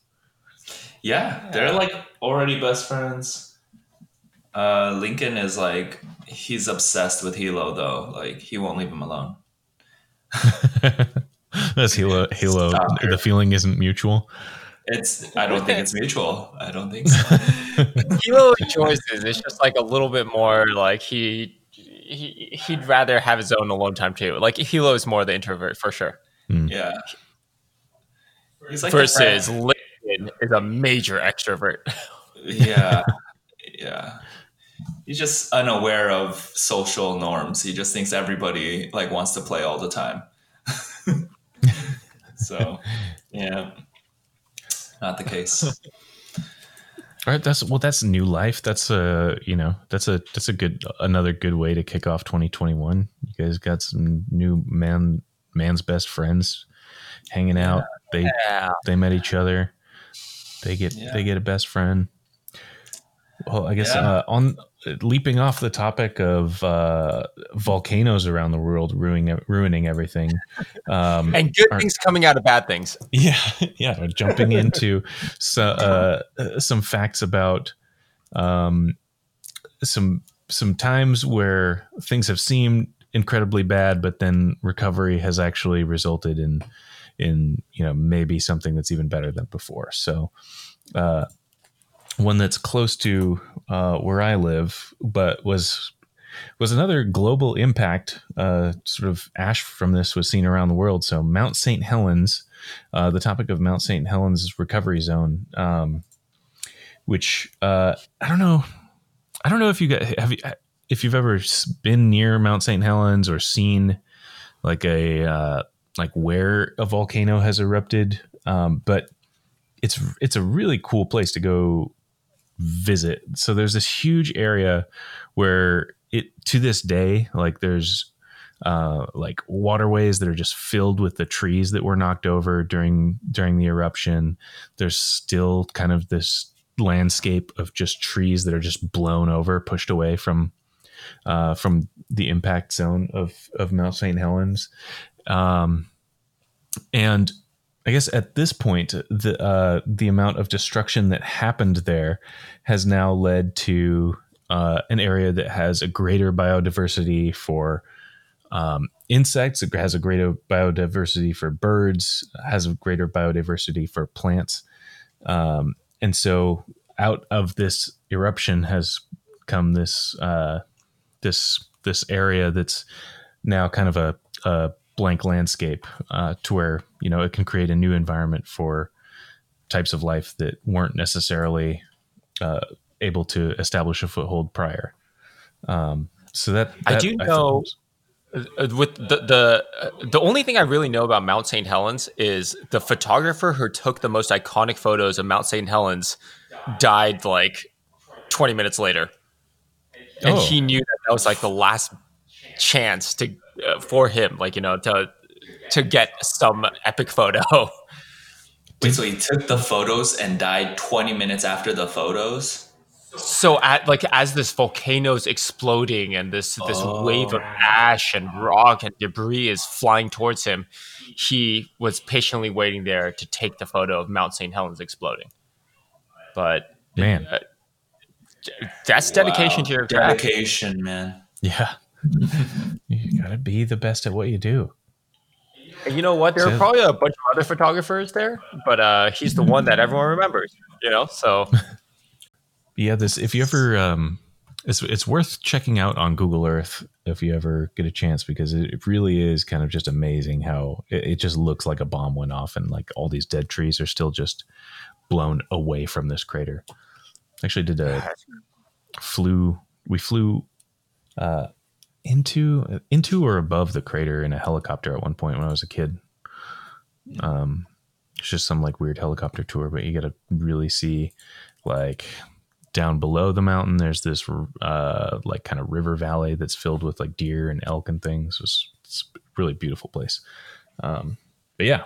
Speaker 4: Yeah, they're like already best friends. Uh, Lincoln is like he's obsessed with Hilo though. Like he won't leave him alone.
Speaker 2: That's Halo. Halo.
Speaker 4: Stop
Speaker 2: The feeling isn't mutual.
Speaker 4: It's I don't think it's mutual. I don't think so.
Speaker 3: Hilo enjoys this. It's just like a little bit more like he, he he'd rather have his own alone time too. Like Hilo is more the introvert for sure. Hmm.
Speaker 4: yeah. He's like
Speaker 3: Versus
Speaker 4: friend.
Speaker 3: Lincoln is a major extrovert.
Speaker 4: yeah, yeah. He's just unaware of social norms. He just thinks everybody like wants to play all the time. so, yeah, not the case.
Speaker 2: Right. That's well. That's new life. That's a you know that's a that's a good another good way to kick off 2021. You guys got some new man man's best friends hanging out. They
Speaker 3: Yeah.
Speaker 2: they met each other. They get
Speaker 4: Yeah.
Speaker 2: they get a best friend. Well, I guess
Speaker 4: Yeah.
Speaker 2: uh, on leaping off the topic of uh, volcanoes around the world ruining ruining everything. Um,
Speaker 3: And good things coming out of bad things.
Speaker 2: yeah, yeah. Jumping into so, uh, uh, some facts about um, some some times where things have seemed incredibly bad, but then recovery has actually resulted in in you know maybe something that's even better than before. So. Uh, one that's close to uh, where I live, but was was another global impact. Uh, sort of ash from this was seen around the world. So Mount St. Helens, uh, the topic of Mount St. Helens recovery zone, um, which uh, I don't know. I don't know if you got have you if you've ever been near Mount St. Helens or seen like a uh, like where a volcano has erupted, um, but it's it's a really cool place to go visit. So there's this huge area where it to this day, like there's uh, like waterways that are just filled with the trees that were knocked over during during the eruption. There's still kind of this landscape of just trees that are just blown over, pushed away from uh, from the impact zone of of Mount St. Helens. Um, and I guess at this point, the uh, the amount of destruction that happened there has now led to uh, an area that has a greater biodiversity for um, insects. It has a greater biodiversity for birds. Has a greater biodiversity for plants. Um, and so, out of this eruption has come this uh, this this area that's now kind of a, a blank landscape uh, to where you know it can create a new environment for types of life that weren't necessarily uh, able to establish a foothold prior. Um, so that, that
Speaker 3: I do know uh, with the the uh, the only thing I really know about Mount St. Helens is the photographer who took the most iconic photos of Mount St. Helens died like 20 minutes later, and
Speaker 2: Oh.
Speaker 3: he knew that that was like the last chance to uh, for him, like you know, to to get some epic photo.
Speaker 4: Wait, so he took the photos and died 20 minutes after the photos?
Speaker 3: so at like as this volcano's exploding and this this
Speaker 4: Oh.
Speaker 3: wave of ash and rock and debris is flying towards him he was patiently waiting there to take the photo of mount st helens exploding but
Speaker 2: man,
Speaker 3: uh, that's dedication
Speaker 4: Wow.
Speaker 3: to your craft
Speaker 4: dedication, man.
Speaker 2: yeah, you gotta be the best at what you do.
Speaker 3: You know what there
Speaker 2: So-
Speaker 3: are probably a bunch of other photographers there but uh he's the one that everyone remembers you know so
Speaker 2: Yeah, this if you ever um it's it's worth checking out on Google Earth if you ever get a chance because it, it really is kind of just amazing how it, it just looks like a bomb went off and like all these dead trees are still just blown away from this crater. Actually did a flew we flew uh into into or above the crater in a helicopter at one point when I was a kid. Um it's just some like weird helicopter tour, but you got to really see like down below the mountain there's this uh like kind of river valley that's filled with like deer and elk and things. It's, really beautiful place. Um but yeah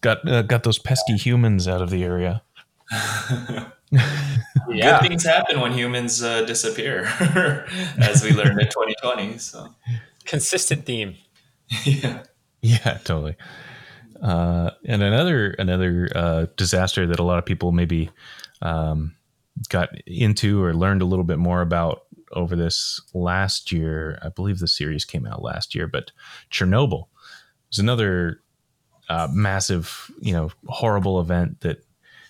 Speaker 2: got uh, got those pesky humans out of the area
Speaker 3: yeah
Speaker 4: Good things happen when humans uh, disappear, as we learned in 2020. So,
Speaker 3: consistent theme
Speaker 4: yeah.
Speaker 2: yeah totally uh and another another uh disaster that a lot of people maybe um got into or learned a little bit more about over this last year i believe the series came out last year but chernobyl was another uh, massive you know horrible event that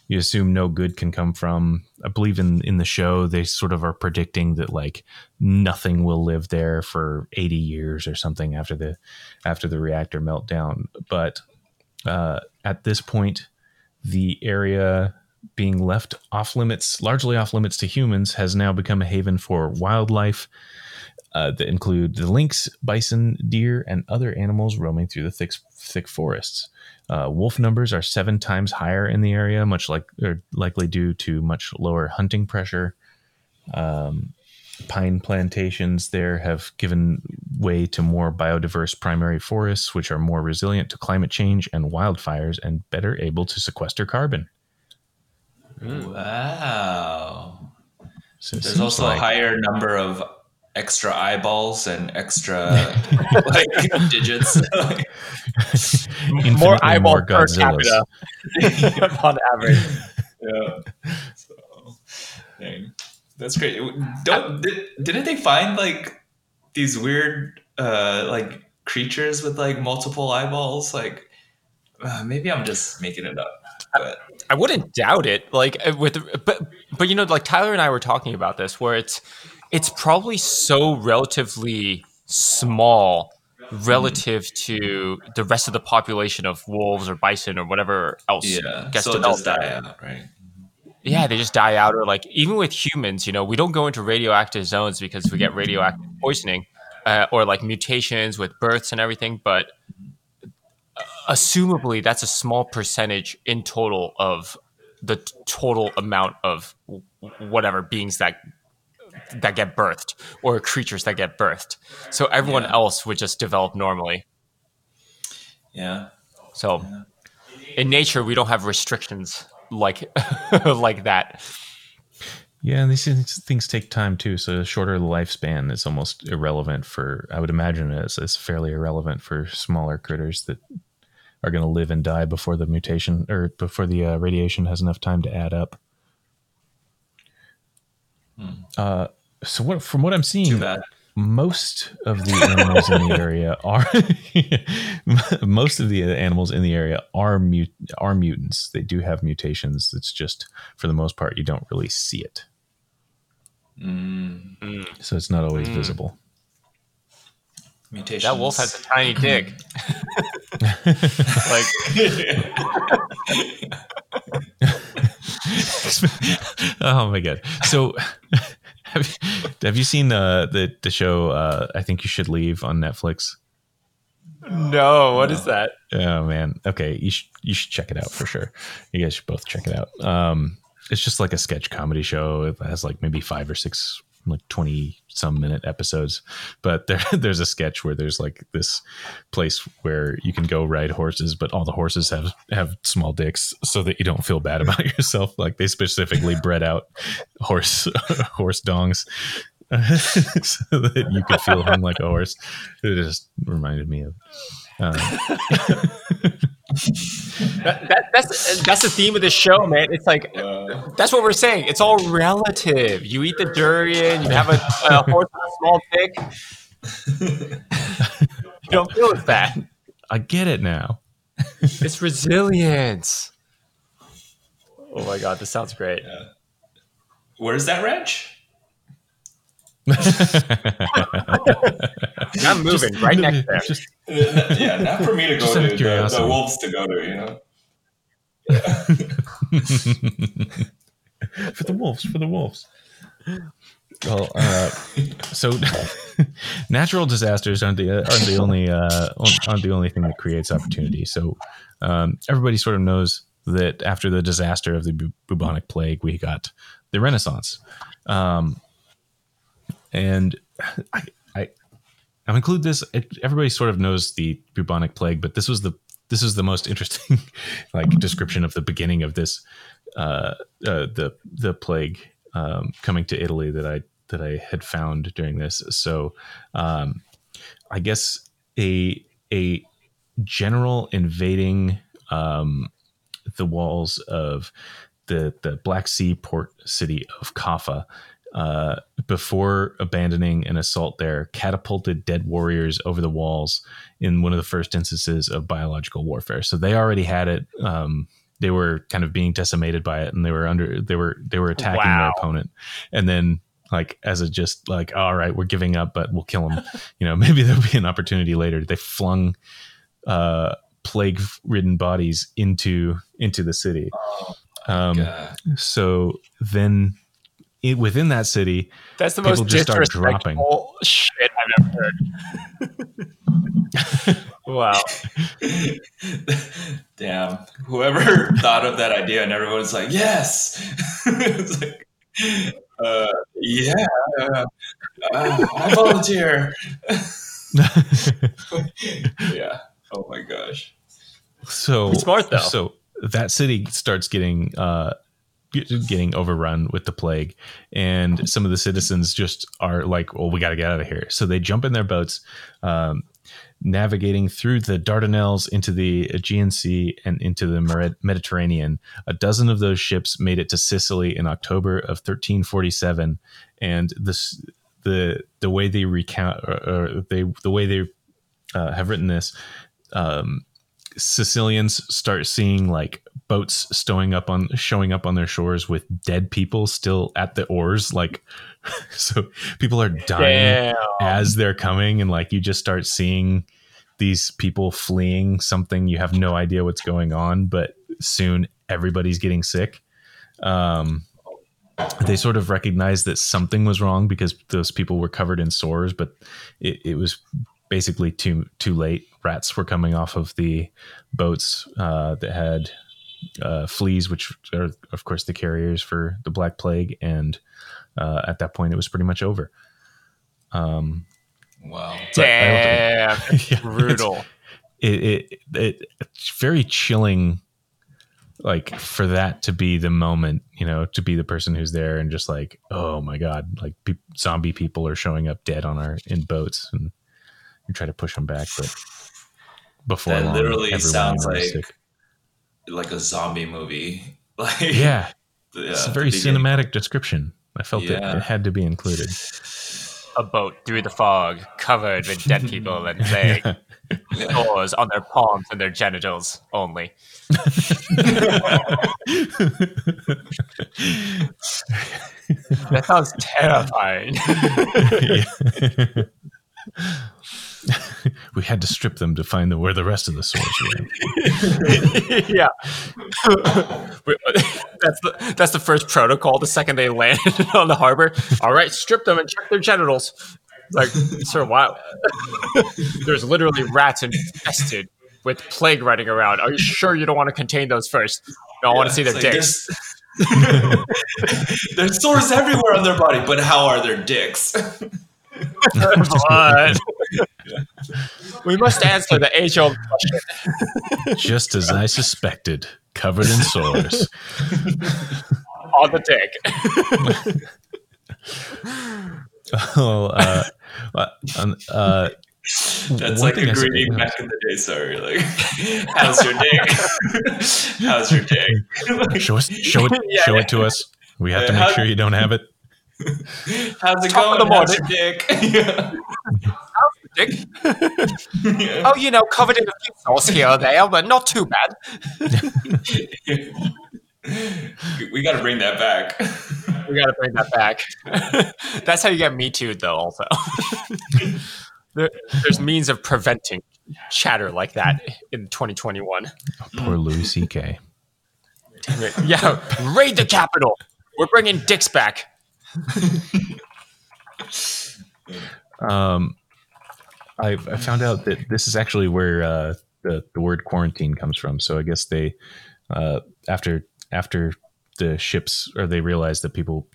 Speaker 2: you assume no good can come from. I believe in in the show they sort of are predicting that like nothing will live there for 80 years or something after the after the reactor meltdown. But uh, at this point the area being left off limits largely off limits to humans has now become a haven for wildlife uh, that include the lynx, bison, deer, and other animals roaming through the thick, thick forests. Uh, wolf numbers are seven times higher in the area, much like or likely due to much lower hunting pressure. Um, pine plantations there have given way to more biodiverse primary forests, which are more resilient to climate change and wildfires and better able to sequester carbon.
Speaker 4: Wow.
Speaker 2: So
Speaker 4: There's also
Speaker 2: like-
Speaker 4: a higher number of extra eyeballs and extra like digits.
Speaker 3: more eyeball
Speaker 2: more
Speaker 3: per capita on average
Speaker 4: yeah. So, dang. That's great. Don't did, didn't they find like these weird uh like creatures with like multiple eyeballs? Like uh, maybe I'm just making it up. But
Speaker 3: I wouldn't doubt it. Like with, but but you know, like Tyler and I were talking about this, where it's it's probably so relatively small relative to the rest of the population of wolves or bison or whatever else
Speaker 4: yeah,
Speaker 3: gets
Speaker 4: so
Speaker 3: developed
Speaker 4: die out, right?
Speaker 3: Yeah, they just die out, or like even with humans, you know, we don't go into radioactive zones because we get radioactive poisoning, uh, or like mutations with births and everything. But assumably, that's a small percentage in total of the total amount of whatever beings that that get birthed or creatures that get birthed. So everyone
Speaker 4: Yeah.
Speaker 3: else would just develop normally.
Speaker 4: Yeah.
Speaker 3: So in nature, we don't have restrictions like like that.
Speaker 2: Yeah, and these things, take time too. So the shorter lifespan is almost irrelevant for. I would imagine it's, it's fairly irrelevant for smaller critters that are going to live and die before the mutation or before the uh, radiation has enough time to add up. Uh, so what? From what I'm seeing,
Speaker 4: Too
Speaker 2: most of the animals in the area are most of the animals in the area are mut- are mutants. They do have mutations. It's just for the most part you don't really see it,
Speaker 4: Mm,
Speaker 2: so it's not always
Speaker 3: Mm.
Speaker 2: visible.
Speaker 4: mutations.
Speaker 3: That wolf has a tiny dick. like
Speaker 2: oh my god! So have you, have you seen uh, the the show? Uh, I think you should leave on Netflix.
Speaker 3: no, what is that?
Speaker 2: Oh man. Okay, you should you should check it out for sure. You guys should both check it out. Um, it's just like a sketch comedy show. It has like maybe five or six, like twenty some minute episodes. But there there's a sketch where there's like this place where you can go ride horses, but all the horses have have small dicks, so that you don't feel bad about yourself. Like they specifically bred out horse horse dongs. so that you could feel hung like a horse. It just reminded me of uh,
Speaker 3: That, that, that's that's the theme of the show, man. It's like
Speaker 4: Uh,
Speaker 3: that's what we're saying. It's all relative. You eat the durian, you have a, a horse with a small dick. you don't feel as bad.
Speaker 2: I get it now.
Speaker 3: It's resilience. Oh my god, this sounds great.
Speaker 4: where's that ranch?
Speaker 3: I'm moving right next there.
Speaker 2: Just-
Speaker 4: yeah, not for me to
Speaker 2: Just
Speaker 4: go to. The, the wolves to go to. You know.
Speaker 2: for the wolves, for the wolves. Well, uh, so natural disasters aren't the aren't the only uh, aren't the only thing that creates opportunity. So um, everybody sort of knows that after the disaster of the bu- bubonic plague, we got the Renaissance, um, and I, I I've included this. It, everybody sort of knows the bubonic plague, but this was the this is the most interesting like description of the beginning of this uh, uh, the the plague um, coming to Italy that I that I had found during this. So um, I guess a a general invading um, the walls of the the Black Sea port city of Kaffa. Uh, before abandoning an assault there, catapulted dead warriors over the walls in one of the first instances of biological warfare. So they already had it. Um, they were kind of being decimated by it, and they were under. They were they were attacking their opponent, and then like as a just like all right, we're giving up, but we'll kill them. you know, maybe there'll be an opportunity later. They flung uh, plague-ridden bodies into into the city. Um,
Speaker 4: God.
Speaker 2: so then, it, within that city,
Speaker 3: That's the
Speaker 2: People
Speaker 3: most
Speaker 2: just start
Speaker 3: disrespectful shit I've ever heard. wow.
Speaker 4: Damn. Whoever thought of that idea and everyone's like, yes. it's like, uh, yeah. Uh, I volunteer. yeah. Oh my gosh.
Speaker 2: So
Speaker 3: Pretty smart, though.
Speaker 2: So that city starts getting uh, get- getting overrun with the plague, and some of the citizens just are like, "Well, we got to get out of here." So they jump in their boats, um, navigating through the Dardanelles into the Aegean Sea and into the Mediterranean. A dozen of those ships made it to Sicily in October of 1347, and this the the way they recount or, or they the way they uh, have written this. Um, Sicilians start seeing like boats stowing up on showing up on their shores with dead people still at the oars like so people are dying
Speaker 3: Damn.
Speaker 2: as they're coming and like you just start seeing these people fleeing something you have no idea what's going on but soon everybody's getting sick um they sort of recognized that something was wrong because those people were covered in sores but it, it was basically too too late rats were coming off of the boats uh, that had uh, fleas, which are of course the carriers for the Black Plague, and uh, at that point it was pretty much over. Um,
Speaker 4: Wow.
Speaker 3: Damn,
Speaker 2: yeah,
Speaker 3: brutal.
Speaker 2: It, it, it it's very chilling, like for that to be the moment, you know, to be the person who's there and just like, oh my god, like pe- zombie people are showing up dead on our in boats, and you try to push them back, but before
Speaker 4: That
Speaker 2: long,
Speaker 4: literally sounds like
Speaker 2: sick.
Speaker 4: Like a zombie movie. Like
Speaker 2: yeah,
Speaker 4: the,
Speaker 2: it's a very cinematic description. I felt
Speaker 4: Yeah.
Speaker 2: that it had to be included.
Speaker 3: A boat through the fog, covered with dead people and plague. Doors on their palms and their genitals only. That sounds terrifying.
Speaker 2: Yeah. we had to strip them to find the, where the rest of the swords were.
Speaker 3: yeah. that's the that's the first protocol. The second they land on the harbor, all right, strip them and check their genitals. Like, sir, wow. There's literally rats infested with plague running around. Are you sure you don't want to contain those first? No, I want to see their
Speaker 4: like,
Speaker 3: dicks.
Speaker 4: There's, there's sores everywhere on their body, but how are their dicks?
Speaker 3: Blood. we must answer the age old question.
Speaker 2: Just as I suspected, covered in sores.
Speaker 3: on the dick.
Speaker 2: Oh, uh, uh, um, uh,
Speaker 4: That's like
Speaker 2: thing
Speaker 4: a
Speaker 2: I
Speaker 4: greeting back in the day. Sorry, like, how's your dick? how's your dick?
Speaker 2: Show us, show it,
Speaker 3: Yeah,
Speaker 2: show
Speaker 3: yeah.
Speaker 2: it to us. We have to make
Speaker 4: how-
Speaker 2: sure you don't have it.
Speaker 4: How's it
Speaker 3: Top
Speaker 4: going?
Speaker 3: the
Speaker 4: How's your dick?
Speaker 3: Dick.
Speaker 4: Yeah.
Speaker 3: Oh, you know, covered in a few sauce here or there, but not too bad.
Speaker 4: we got to bring that back.
Speaker 3: We got to bring that back. That's how you get Me Too, though. Also, there, there's means of preventing chatter like that in 2021.
Speaker 2: Poor Louis C.K.
Speaker 3: Damn it. Yeah, raid the Capitol. We're bringing dicks back.
Speaker 2: Um, I, I found out that this is actually where uh, the the word quarantine comes from. So I guess they uh, after after the ships or they realized that people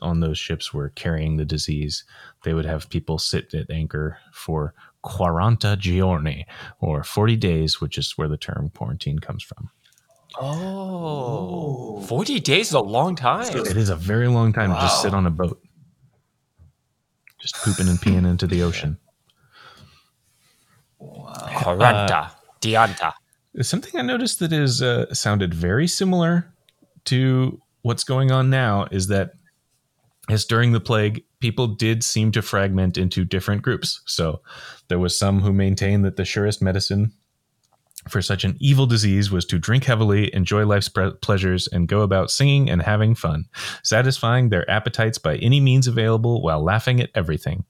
Speaker 2: on those ships were carrying the disease, they would have people sit at anchor for quaranta giorni or 40 days, which is where the term quarantine comes from.
Speaker 3: Oh, 40 days is a long time.
Speaker 2: It is a very long time to just sit on a boat, just pooping and peeing into the ocean.
Speaker 3: Quaranta, dianta.
Speaker 2: Something I noticed that is uh, sounded very similar to what's going on now is that as during the plague, people did seem to fragment into different groups. So there was some who maintained that the surest medicine for such an evil disease was to drink heavily, enjoy life's pleasures, and go about singing and having fun, satisfying their appetites by any means available while laughing at everything.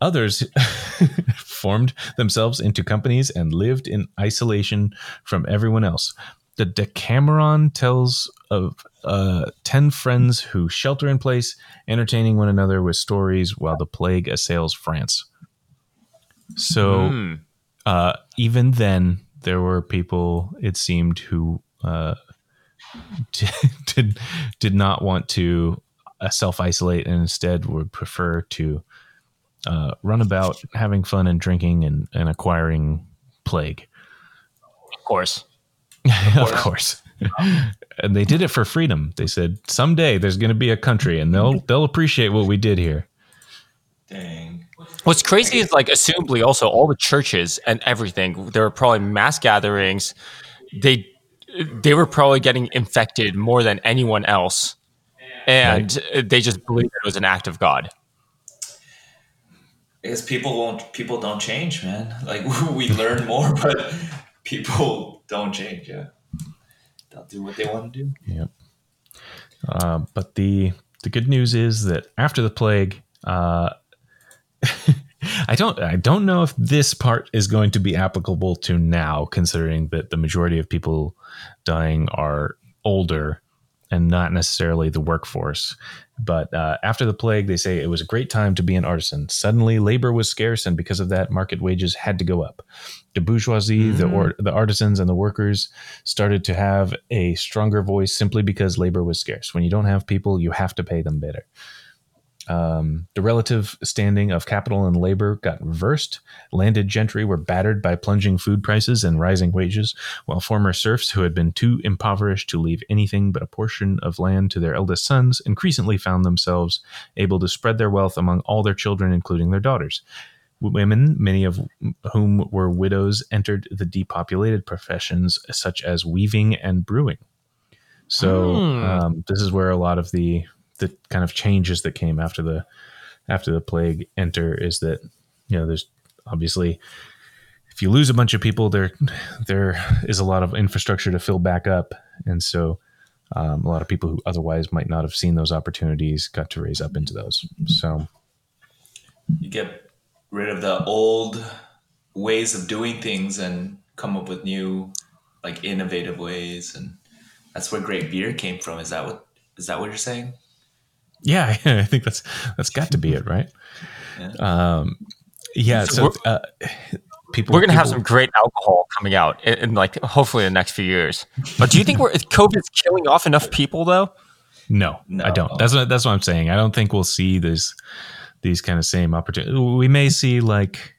Speaker 2: Others formed themselves into companies and lived in isolation from everyone else. The Decameron tells of uh, 10 friends who shelter in place, entertaining one another with stories while the plague assails France. So,
Speaker 3: Hmm.
Speaker 2: Uh, even then, there were people, it seemed, who uh, did, did not want to uh, self isolate and instead would prefer to uh, run about having fun and drinking and, and acquiring plague.
Speaker 3: Of course.
Speaker 2: of course. and they did it for freedom. They said someday there's going to be a country and they'll they'll appreciate what we did here.
Speaker 4: Dang.
Speaker 3: What's crazy is like, assumably, also all the churches and everything. There were probably mass gatherings. They they were probably getting infected more than anyone else, and they just believed it was an act of God.
Speaker 4: Because people won't, people don't change, man. Like we learn more, but people don't change. Yeah, they'll do what they want to do.
Speaker 2: Yep. Uh, but the the good news is that after the plague, uh, I don't I don't know if this part is going to be applicable to now, considering that the majority of people dying are older and not necessarily the workforce. But uh, after the plague, they say it was a great time to be an artisan. Suddenly, labor was scarce, and because of that, market wages had to go up. The bourgeoisie, the or, the artisans, and the workers started to have a stronger voice simply because labor was scarce. When you don't have people, you have to pay them better. Um, the relative standing of capital and labor got reversed. Landed gentry were battered by plunging food prices and rising wages, while former serfs who had been too impoverished to leave anything but a portion of land to their eldest sons increasingly found themselves able to spread their wealth among all their children, including their daughters. Women, many of whom were widows, entered the depopulated professions such as weaving and brewing. So,
Speaker 3: Hmm.
Speaker 2: um, this is where a lot of the the kind of changes that came after the after the plague enter is that you know there's obviously if you lose a bunch of people there there is a lot of infrastructure to fill back up and so um, a lot of people who otherwise might not have seen those opportunities got to raise up into those so
Speaker 4: You get rid of the old ways of doing things and come up with new, like innovative ways, and that's where great beer came from. Is that what is that what you're saying?
Speaker 2: Yeah i think that's that's got to be it right
Speaker 4: Yeah.
Speaker 2: um yeah so uh, people
Speaker 3: We're gonna have some great alcohol coming out in, in like hopefully the next few years. But do you think we're COVID's killing off enough people though?
Speaker 2: No,
Speaker 4: No.
Speaker 2: I don't. That's what that's what I'm saying. I don't think we'll see this these kind of same opportunities. We may see like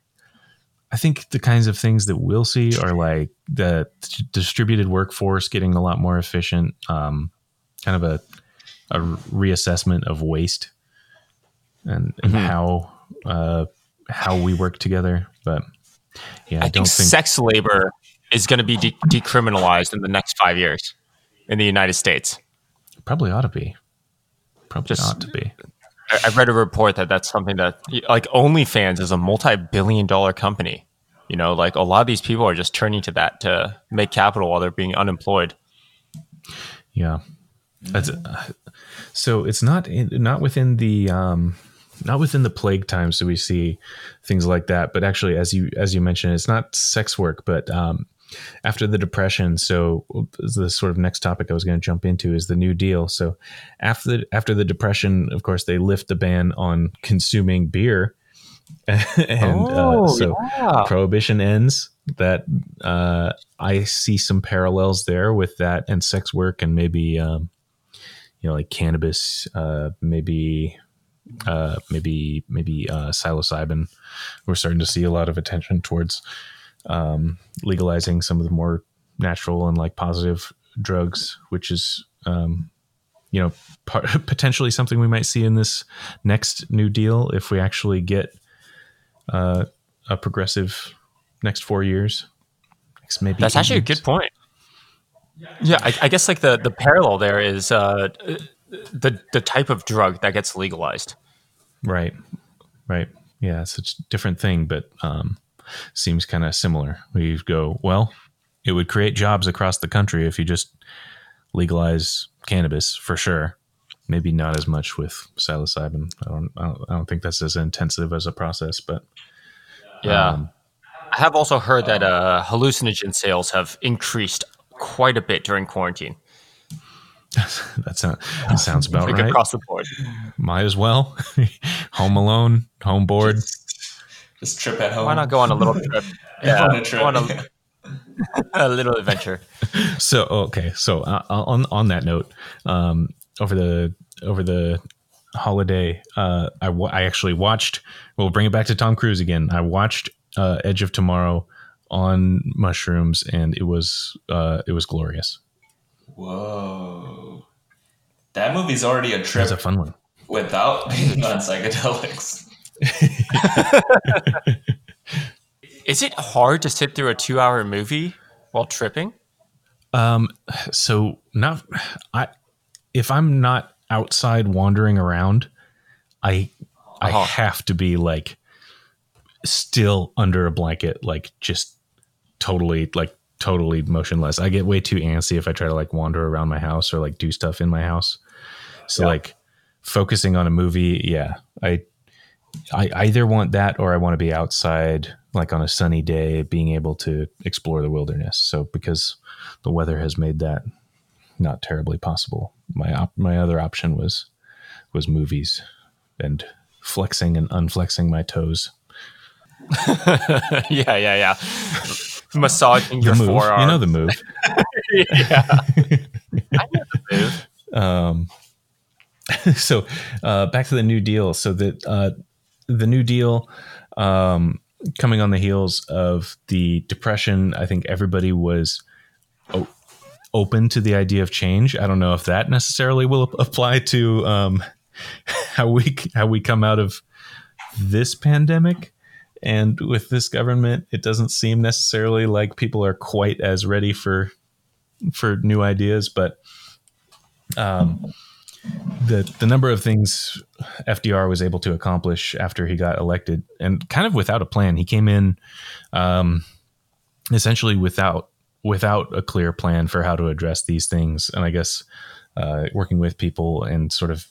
Speaker 2: I think the kinds of things that we'll see are like the distributed workforce getting a lot more efficient, um, kind of a a reassessment of waste and, and
Speaker 3: Mhm.
Speaker 2: how uh, how we work together. But yeah, I,
Speaker 3: I,
Speaker 2: don't
Speaker 3: think,
Speaker 2: think
Speaker 3: sex labor is going to be de- decriminalized in the next five years in the United States.
Speaker 2: probably ought to be. Probably
Speaker 3: Just-
Speaker 2: ought to be.
Speaker 3: I, I read a report that that's something that like OnlyFans is a multi-billion-dollar company. You know, like a lot of these people are just turning to that to make capital while they're being unemployed.
Speaker 2: Yeah, that's uh, so. It's not in, not within the um, not within the plague times do we see things like that. But actually, as you as you mentioned, it's not sex work, but um, after the depression. So the sort of next topic I was going to jump into is the New Deal. So after the, after the depression, of course, they lift the ban on consuming beer, and uh, so
Speaker 3: yeah.
Speaker 2: prohibition ends that uh, i see some parallels there with that and sex work and maybe um, you know like cannabis uh, maybe uh, maybe maybe uh, psilocybin we're starting to see a lot of attention towards um, legalizing some of the more natural and like positive drugs which is um, you know part, potentially something we might see in this next new deal if we actually get uh, a progressive next four years. Next maybe
Speaker 3: That's actually a good point. Yeah, I, I guess like the the parallel there is uh, the the type of drug that gets legalized.
Speaker 2: Right, right. Yeah, it's a different thing, but um, seems kind of similar. We go well. It would create jobs across the country if you just legalize cannabis for sure. Maybe not as much with psilocybin. I don't. I don't, I don't think that's as intensive as a process, but
Speaker 3: Yeah,
Speaker 2: um,
Speaker 3: I have also heard that uh, hallucinogen sales have increased quite a bit during quarantine,
Speaker 2: that, sound, that sounds about
Speaker 3: like
Speaker 2: right.
Speaker 3: across the board.
Speaker 2: Might as well. home alone, home board.
Speaker 4: Just trip at home.
Speaker 3: Why not go on a little trip?
Speaker 4: Yeah, on a trip.
Speaker 3: on a, a little adventure.
Speaker 2: So okay, so uh, on on that note, um, over the over the holiday, uh, I I actually watched. We'll bring it back to Tom Cruise again. I watched uh, Edge of Tomorrow on mushrooms, and it was uh, it was glorious.
Speaker 4: Whoa. That movie's already a trip
Speaker 2: was a fun one.
Speaker 4: without being on psychedelics.
Speaker 3: Is it hard to sit through a two-hour movie while tripping?
Speaker 2: Um, so not I if I'm not outside wandering around, I I
Speaker 3: Uh-huh.
Speaker 2: have to be like still under a blanket, like just totally like totally motionless. I get way too antsy if I try to like wander around my house or like do stuff in my house. So like focusing on a movie, yeah, I I either want that or I want to be outside like on a sunny day being able to explore the wilderness. So because the weather has made that not terribly possible. My op- my other option was was movies and flexing and unflexing my toes.
Speaker 3: yeah, yeah, yeah. Massaging your
Speaker 2: move,
Speaker 3: forearm.
Speaker 2: you know the move.
Speaker 3: yeah. I know the move.
Speaker 2: um, so uh, back to the New Deal. So that uh, the New Deal, um, coming on the heels of the Depression, I think everybody was open to the idea of change. I don't know if that necessarily will apply to um, how we how we come out of this pandemic. And with this government, it doesn't seem necessarily like people are quite as ready for for new ideas, but um, the the number of things FDR was able to accomplish after he got elected, and kind of without a plan, he came in um, essentially without without a clear plan for how to address these things, and I guess uh, working with people and sort of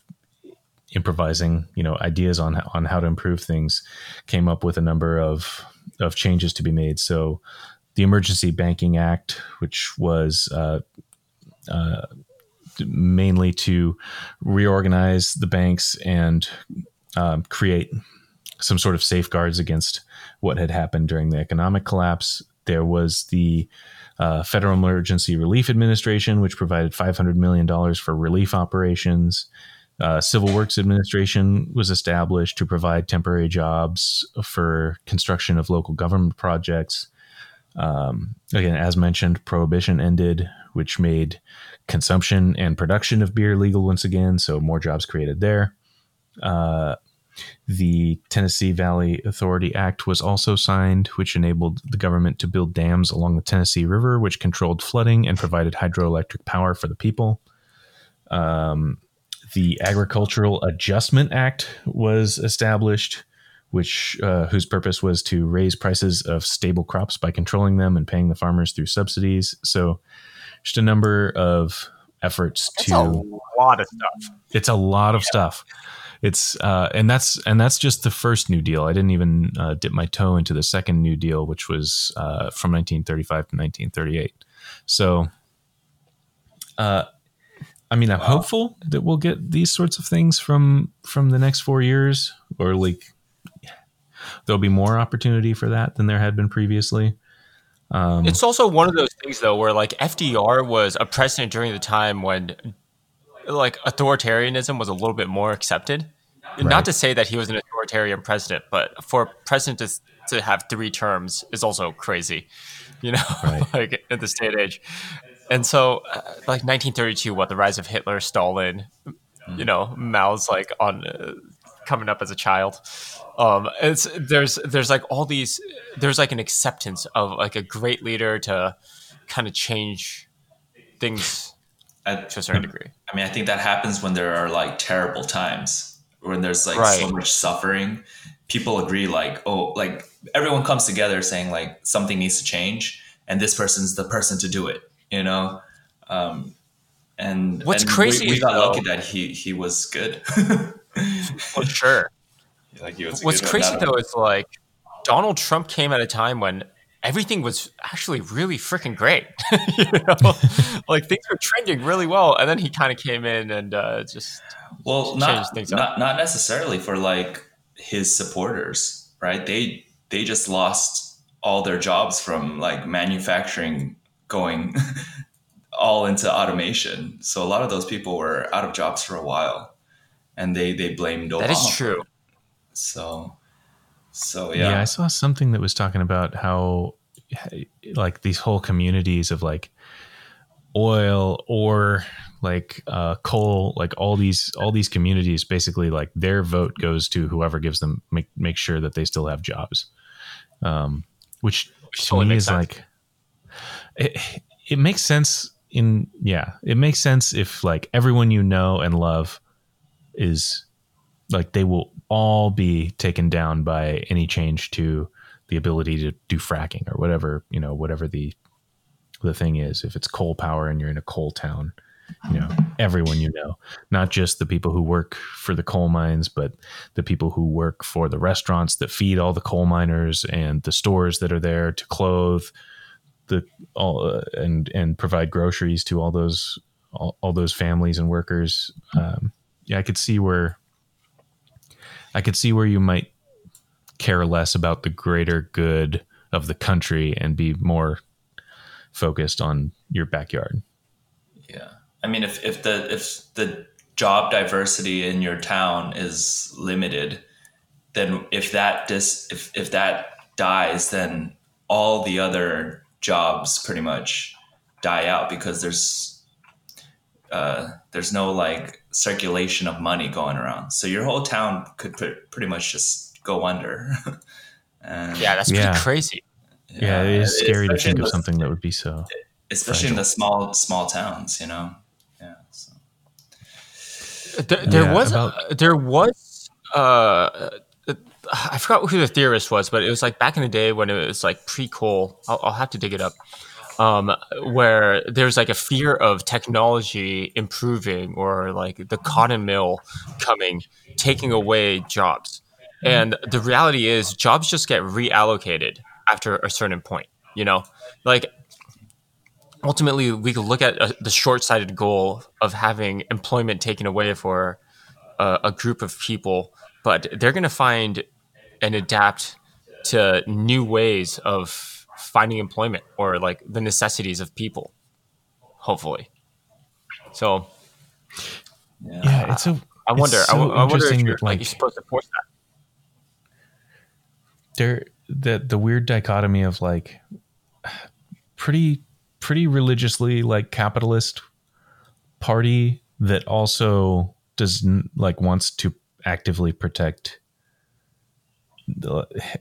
Speaker 2: improvising, you know, ideas on on how to improve things, came up with a number of of changes to be made. So, the Emergency Banking Act, which was uh, uh, mainly to reorganize the banks and um, create some sort of safeguards against what had happened during the economic collapse. There was the uh, Federal Emergency Relief Administration, which provided $500 million for relief operations. Uh, Civil Works Administration was established to provide temporary jobs for construction of local government projects. Um, again, as mentioned, prohibition ended, which made consumption and production of beer legal once again. So more jobs created there. Uh, the Tennessee Valley Authority Act was also signed, which enabled the government to build dams along the Tennessee River, which controlled flooding and provided hydroelectric power for the people. Um, the Agricultural Adjustment Act was established, which uh, whose purpose was to raise prices of stable crops by controlling them and paying the farmers through subsidies. So, just a number of efforts
Speaker 3: That's
Speaker 2: to
Speaker 3: a lot of stuff.
Speaker 2: it's a lot of stuff it's uh, and that's and that's just the first new deal i didn't even uh, dip my toe into the second new deal which was uh, from 1935 to 1938 so uh, i mean i'm hopeful that we'll get these sorts of things from from the next four years or like there'll be more opportunity for that than there had been previously um,
Speaker 3: It's also one of those things though where like FDR was a president during the time when like authoritarianism was a little bit more accepted.
Speaker 2: Right.
Speaker 3: Not to say that he was an authoritarian president, but for a president to, to have three terms is also crazy, you know,
Speaker 2: Right.
Speaker 3: like at the state age. And so, uh, like 1932, what the rise of Hitler, Stalin, you know, Mao's like on uh, coming up as a child. Um, it's there's there's like all these there's like an acceptance of like a great leader to kind of change things
Speaker 4: I,
Speaker 3: to a certain degree.
Speaker 4: I mean, I think that happens when there are like terrible times, when there's like so much suffering. People agree, like, oh, like everyone comes together saying like something needs to change, and this person's the person to do it. You know. Um, and
Speaker 3: What's
Speaker 4: and
Speaker 3: crazy
Speaker 4: we, got
Speaker 3: though-
Speaker 4: lucky that he he was good.
Speaker 3: For sure.
Speaker 4: like he was.
Speaker 3: What's crazy though is like Donald Trump came at a time when everything was actually really freaking great. you know, like things were trending really well, and then he kind of came in and uh, just
Speaker 4: well not,
Speaker 3: things up.
Speaker 4: not not necessarily for like his supporters right they they just lost all their jobs from like manufacturing going all into automation so a lot of those people were out of jobs for a while and they they blamed Obama
Speaker 3: that is true.
Speaker 4: so so
Speaker 2: yeah.
Speaker 4: yeah,
Speaker 2: I saw something that was talking about how like these whole communities of like oil or like uh, coal, like all these all these communities, basically like their vote goes to whoever gives them make make sure that they still have jobs, um, which to
Speaker 3: totally
Speaker 2: me
Speaker 3: makes
Speaker 2: is
Speaker 3: sense.
Speaker 2: like it, it makes sense in yeah it makes sense if like everyone you know and love is like they will all be taken down by any change to the ability to do fracking or whatever you know whatever the the thing is. If it's coal power and you're in a coal town you know everyone you know not just the people who work for the coal mines but the people who work for the restaurants that feed all the coal miners and the stores that are there to clothe the all uh, and and provide groceries to all those all, all those families and workers. Um, yeah, I could see where I could see where you might care less about the greater good of the country and be more focused on your backyard.
Speaker 4: Yeah. I mean, if, if the if the job diversity in your town is limited, then if that dis if, if that dies, then all the other jobs pretty much die out because there's uh, there's no like circulation of money going around. So your whole town could pr- pretty much just go under. and
Speaker 3: Yeah, that's pretty
Speaker 2: Yeah.
Speaker 3: crazy.
Speaker 2: Yeah, it is scary to think of
Speaker 4: the-
Speaker 2: something that would be so.
Speaker 4: especially in the small small towns, you know. Yeah. So.
Speaker 3: There, there
Speaker 2: Yeah,
Speaker 3: was
Speaker 2: about-
Speaker 3: there was uh, I forgot who the theorist was, but it was like back in the day when it was like pre coal. I'll, I'll have to dig it up. Um, where there's like a fear of technology improving or like the cotton mill coming, taking away jobs. And the reality is, jobs just get reallocated after a certain point. You know, like ultimately we could look at uh, the short-sighted goal of having employment taken away for uh, a group of people but they're going to find and adapt to new ways of finding employment or like the necessities of people hopefully so
Speaker 4: Yeah.
Speaker 2: Yeah, it's a
Speaker 3: i wonder I,
Speaker 2: so
Speaker 3: w- I wonder if you're
Speaker 2: that,
Speaker 3: like,
Speaker 2: like-
Speaker 3: you're supposed to force that
Speaker 2: there the the weird dichotomy of like pretty pretty religiously like capitalist party that also does like wants to actively protect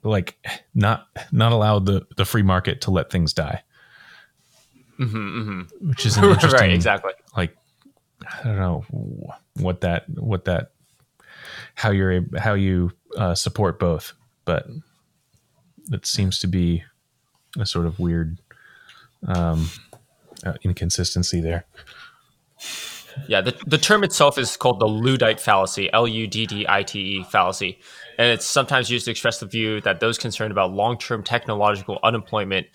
Speaker 2: like not not allow the the free market to let things die which is interesting
Speaker 3: Mm-hmm, right exactly
Speaker 2: like I don't know what that what that how you're how you uh, support both, but it seems to be a sort of weird um, uh, inconsistency there.
Speaker 3: Yeah, the, the term itself is called the Luddite fallacy, L U D D I T E fallacy. And it's sometimes used to express the view that those concerned about long term technological unemployment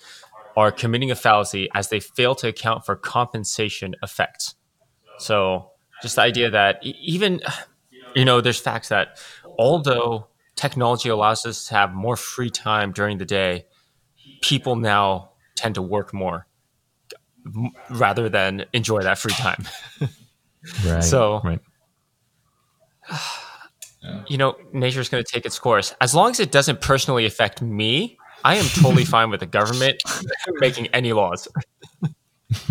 Speaker 3: are committing a fallacy as they fail to account for compensation effects. So, just the idea that even, you know, there's facts that although technology allows us to have more free time during the day, people now tend to work more rather than enjoy that free time.
Speaker 2: Right.
Speaker 3: So-
Speaker 2: right.
Speaker 3: you know, nature's going to take its course. As long as it doesn't personally affect me, I am totally fine with the government making any laws.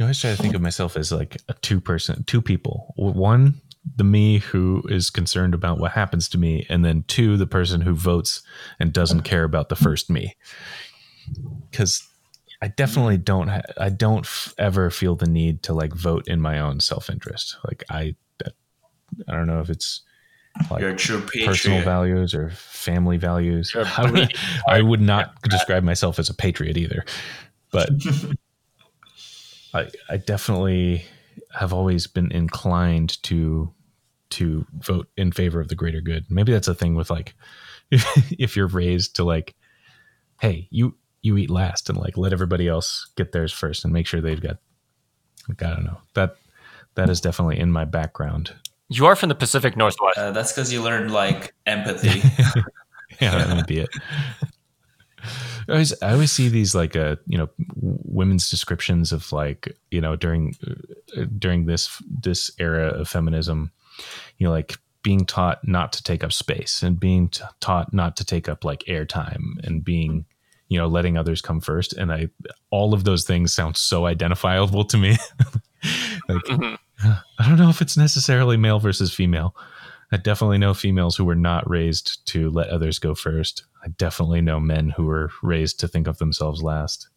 Speaker 2: I always try to think of myself as like a two person, two people. One, the me who is concerned about what happens to me, and then two, the person who votes and doesn't care about the first me. Because I definitely don't. Ha- I don't f- ever feel the need to like vote in my own self interest. Like I, I don't know if it's like
Speaker 4: You're a true patriot.
Speaker 2: personal values or family values. I would, I would not describe myself as a patriot either, but I, I definitely have always been inclined to to vote in favor of the greater good. Maybe that's a thing with like if you're raised to like, hey, you you eat last and like let everybody else get theirs first and make sure they've got. Like, I don't know that that is definitely in my background.
Speaker 3: You are from the Pacific Northwest.
Speaker 4: Uh, that's because you learned like empathy.
Speaker 2: yeah, that would be it. I always, I always see these like uh you know women's descriptions of like you know during uh, during this this era of feminism, you know like being taught not to take up space and being t- taught not to take up like airtime and being you know letting others come first and I all of those things sound so identifiable to me. like mm-hmm. I don't know if it's necessarily male versus female. I definitely know females who were not raised to let others go first. I definitely know men who were raised to think of themselves last.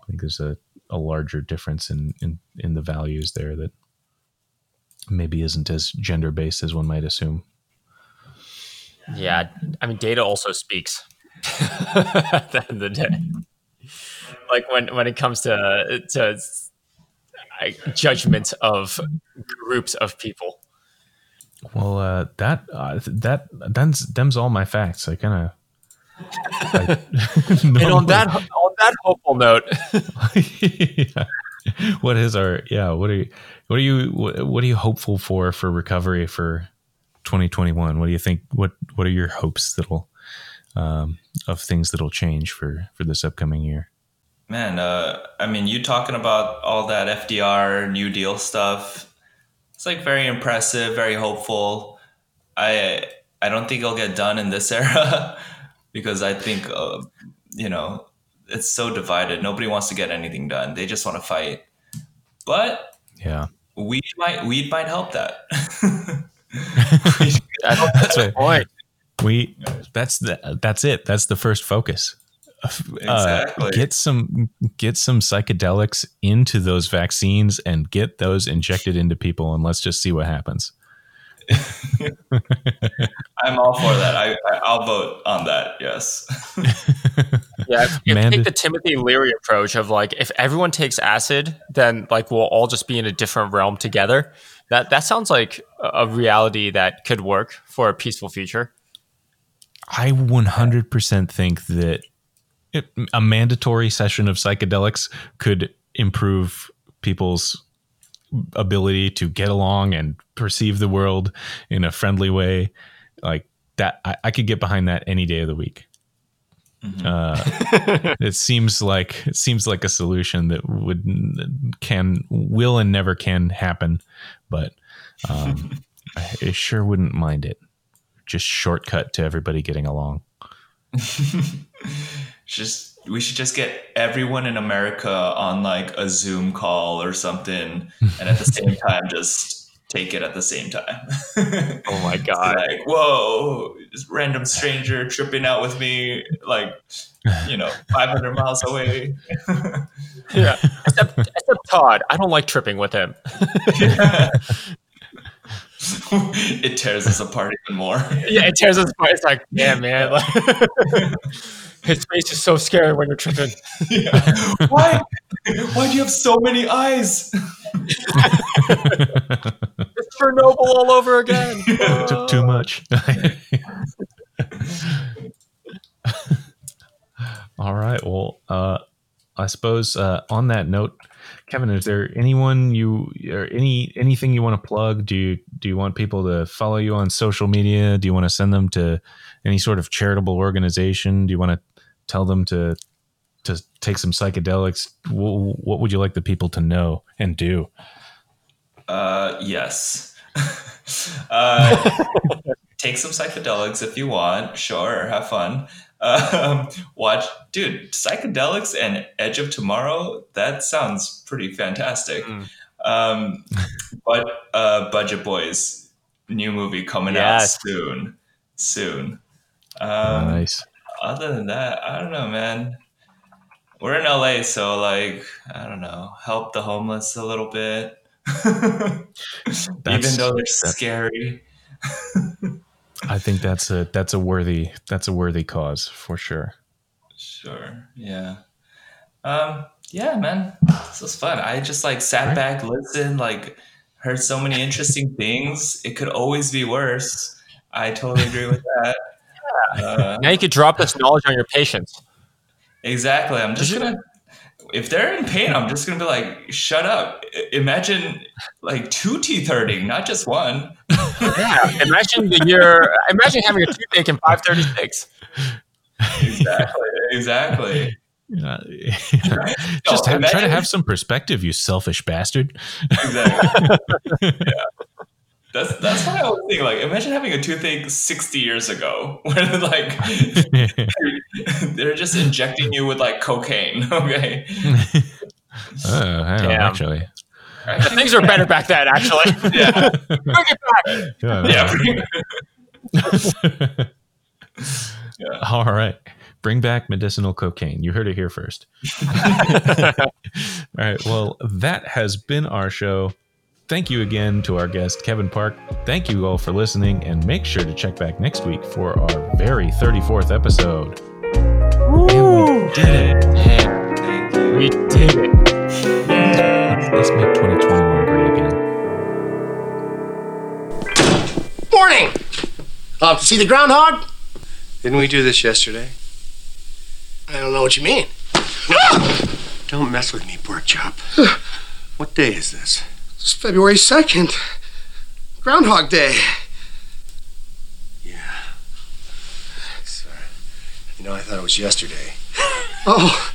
Speaker 2: I think there's a, a larger difference in, in, in the values there that maybe isn't as gender based as one might assume.
Speaker 3: Yeah, I mean, data also speaks at the end of the day. Like when when it comes to to judgment of groups of people.
Speaker 2: Well, uh, that uh, that them's, them's all my facts. I kind of.
Speaker 3: And on that on that hopeful note.
Speaker 2: yeah. What is our yeah? What are you? What are you? What, what are you hopeful for for recovery for 2021? What do you think? What What are your hopes that'll um, of things that'll change for for this upcoming year?
Speaker 4: Man, uh, I mean, you talking about all that FDR New Deal stuff? It's like very impressive, very hopeful. I I don't think it'll get done in this era because I think uh, you know it's so divided. Nobody wants to get anything done. They just want to fight. But
Speaker 2: Yeah,
Speaker 4: weed might weed might help that.
Speaker 2: that's right.
Speaker 3: Point.
Speaker 2: We that's the that's it. That's the first focus. Uh,
Speaker 4: Exactly.
Speaker 2: get some get some psychedelics into those vaccines and get those injected into people, and let's just see what happens.
Speaker 4: I'm all for that. I, I I'll vote on that. Yes.
Speaker 3: Yeah, if you
Speaker 2: Manda-
Speaker 3: take the Timothy Leary approach of like, if everyone takes acid, then like we'll all just be in a different realm together. That that sounds like a a reality that could work for a peaceful future.
Speaker 2: I 100% think that it, a mandatory session of psychedelics could improve people's ability to get along and perceive the world in a friendly way. Like that, I, I could get behind that any day of the week. Uh, it seems like it seems like a solution that would can will and never can happen, but um, I, I sure wouldn't mind it just shortcut to everybody getting along.
Speaker 4: just we should just get everyone in America on like a Zoom call or something, and at the same time just take it at the same time.
Speaker 3: Oh my god!
Speaker 4: like, whoa, this random stranger tripping out with me, like, you know, 500 miles away.
Speaker 3: yeah, except except Todd. I don't like tripping with him.
Speaker 4: it tears us apart even more.
Speaker 3: Yeah, it tears us apart. It's like, yeah, man. like- His face is so scary when you're tripping.
Speaker 4: Why? Why do you have so many eyes?
Speaker 3: It's Chernobyl all over again.
Speaker 2: Took too much. All right. Well, uh, I suppose uh, on that note, Kevin, is there anyone you or any anything you want to plug? Do you do you want people to follow you on social media? Do you want to send them to any sort of charitable organization? Do you want to tell them to to take some psychedelics? Wh- What would you like the people to know and do?
Speaker 4: Uh, yes. uh, take some psychedelics if you want. Sure, have fun. Um, watch, dude. Psychedelics and Edge of Tomorrow. That sounds pretty fantastic.
Speaker 3: Mm.
Speaker 4: Um, but uh, Budget Boys, new movie coming
Speaker 3: Yes.
Speaker 4: out soon. Soon. Um,
Speaker 2: nice.
Speaker 4: other than that, I don't know, man. We're in LA, so like, I don't know, help the homeless a little bit. Even though they're scary.
Speaker 2: I think that's a that's a worthy that's a worthy cause for sure.
Speaker 4: Sure. Yeah. Um, yeah, man. This was fun. I just like sat back, listened, like heard so many interesting things. It could always be worse. I totally agree with that. Uh,
Speaker 3: Now you could drop this knowledge on your patients.
Speaker 4: Exactly. I'm just gonna. If they're in pain, I'm just gonna be like, "Shut up!" I- Imagine like two teeth hurting, not just one.
Speaker 3: Yeah. Imagine the year. Imagine having a toothache in 536.
Speaker 4: Exactly. exactly.
Speaker 2: Uh, just have, try to have some perspective, you selfish bastard.
Speaker 4: Exactly. yeah. That's that's what I was thinking. Like, imagine having a toothache 60 years ago, where like they're just injecting you with like cocaine. Okay.
Speaker 2: Oh, I don't know,
Speaker 3: Damn.
Speaker 2: actually.
Speaker 3: Things were better back then, actually.
Speaker 4: Yeah.
Speaker 3: Bring it back.
Speaker 2: Yeah,
Speaker 4: Yeah.
Speaker 2: All right. Bring back medicinal cocaine. You heard it here first. All right. Well, that has been our show. Thank you again to our guest, Kevin Park. Thank you all for listening, and make sure to check back next week for our very 34th episode. And we did it.
Speaker 3: We did it. Yeah.
Speaker 2: Let's make 2021 great again.
Speaker 5: Morning! Up to see the groundhog?
Speaker 6: Didn't we do this yesterday?
Speaker 5: I don't know what you mean. Don't mess with me, pork chop. what day is this?
Speaker 6: It's February 2nd. Groundhog Day.
Speaker 5: Yeah. Sorry. You know, I thought it was yesterday.
Speaker 6: oh.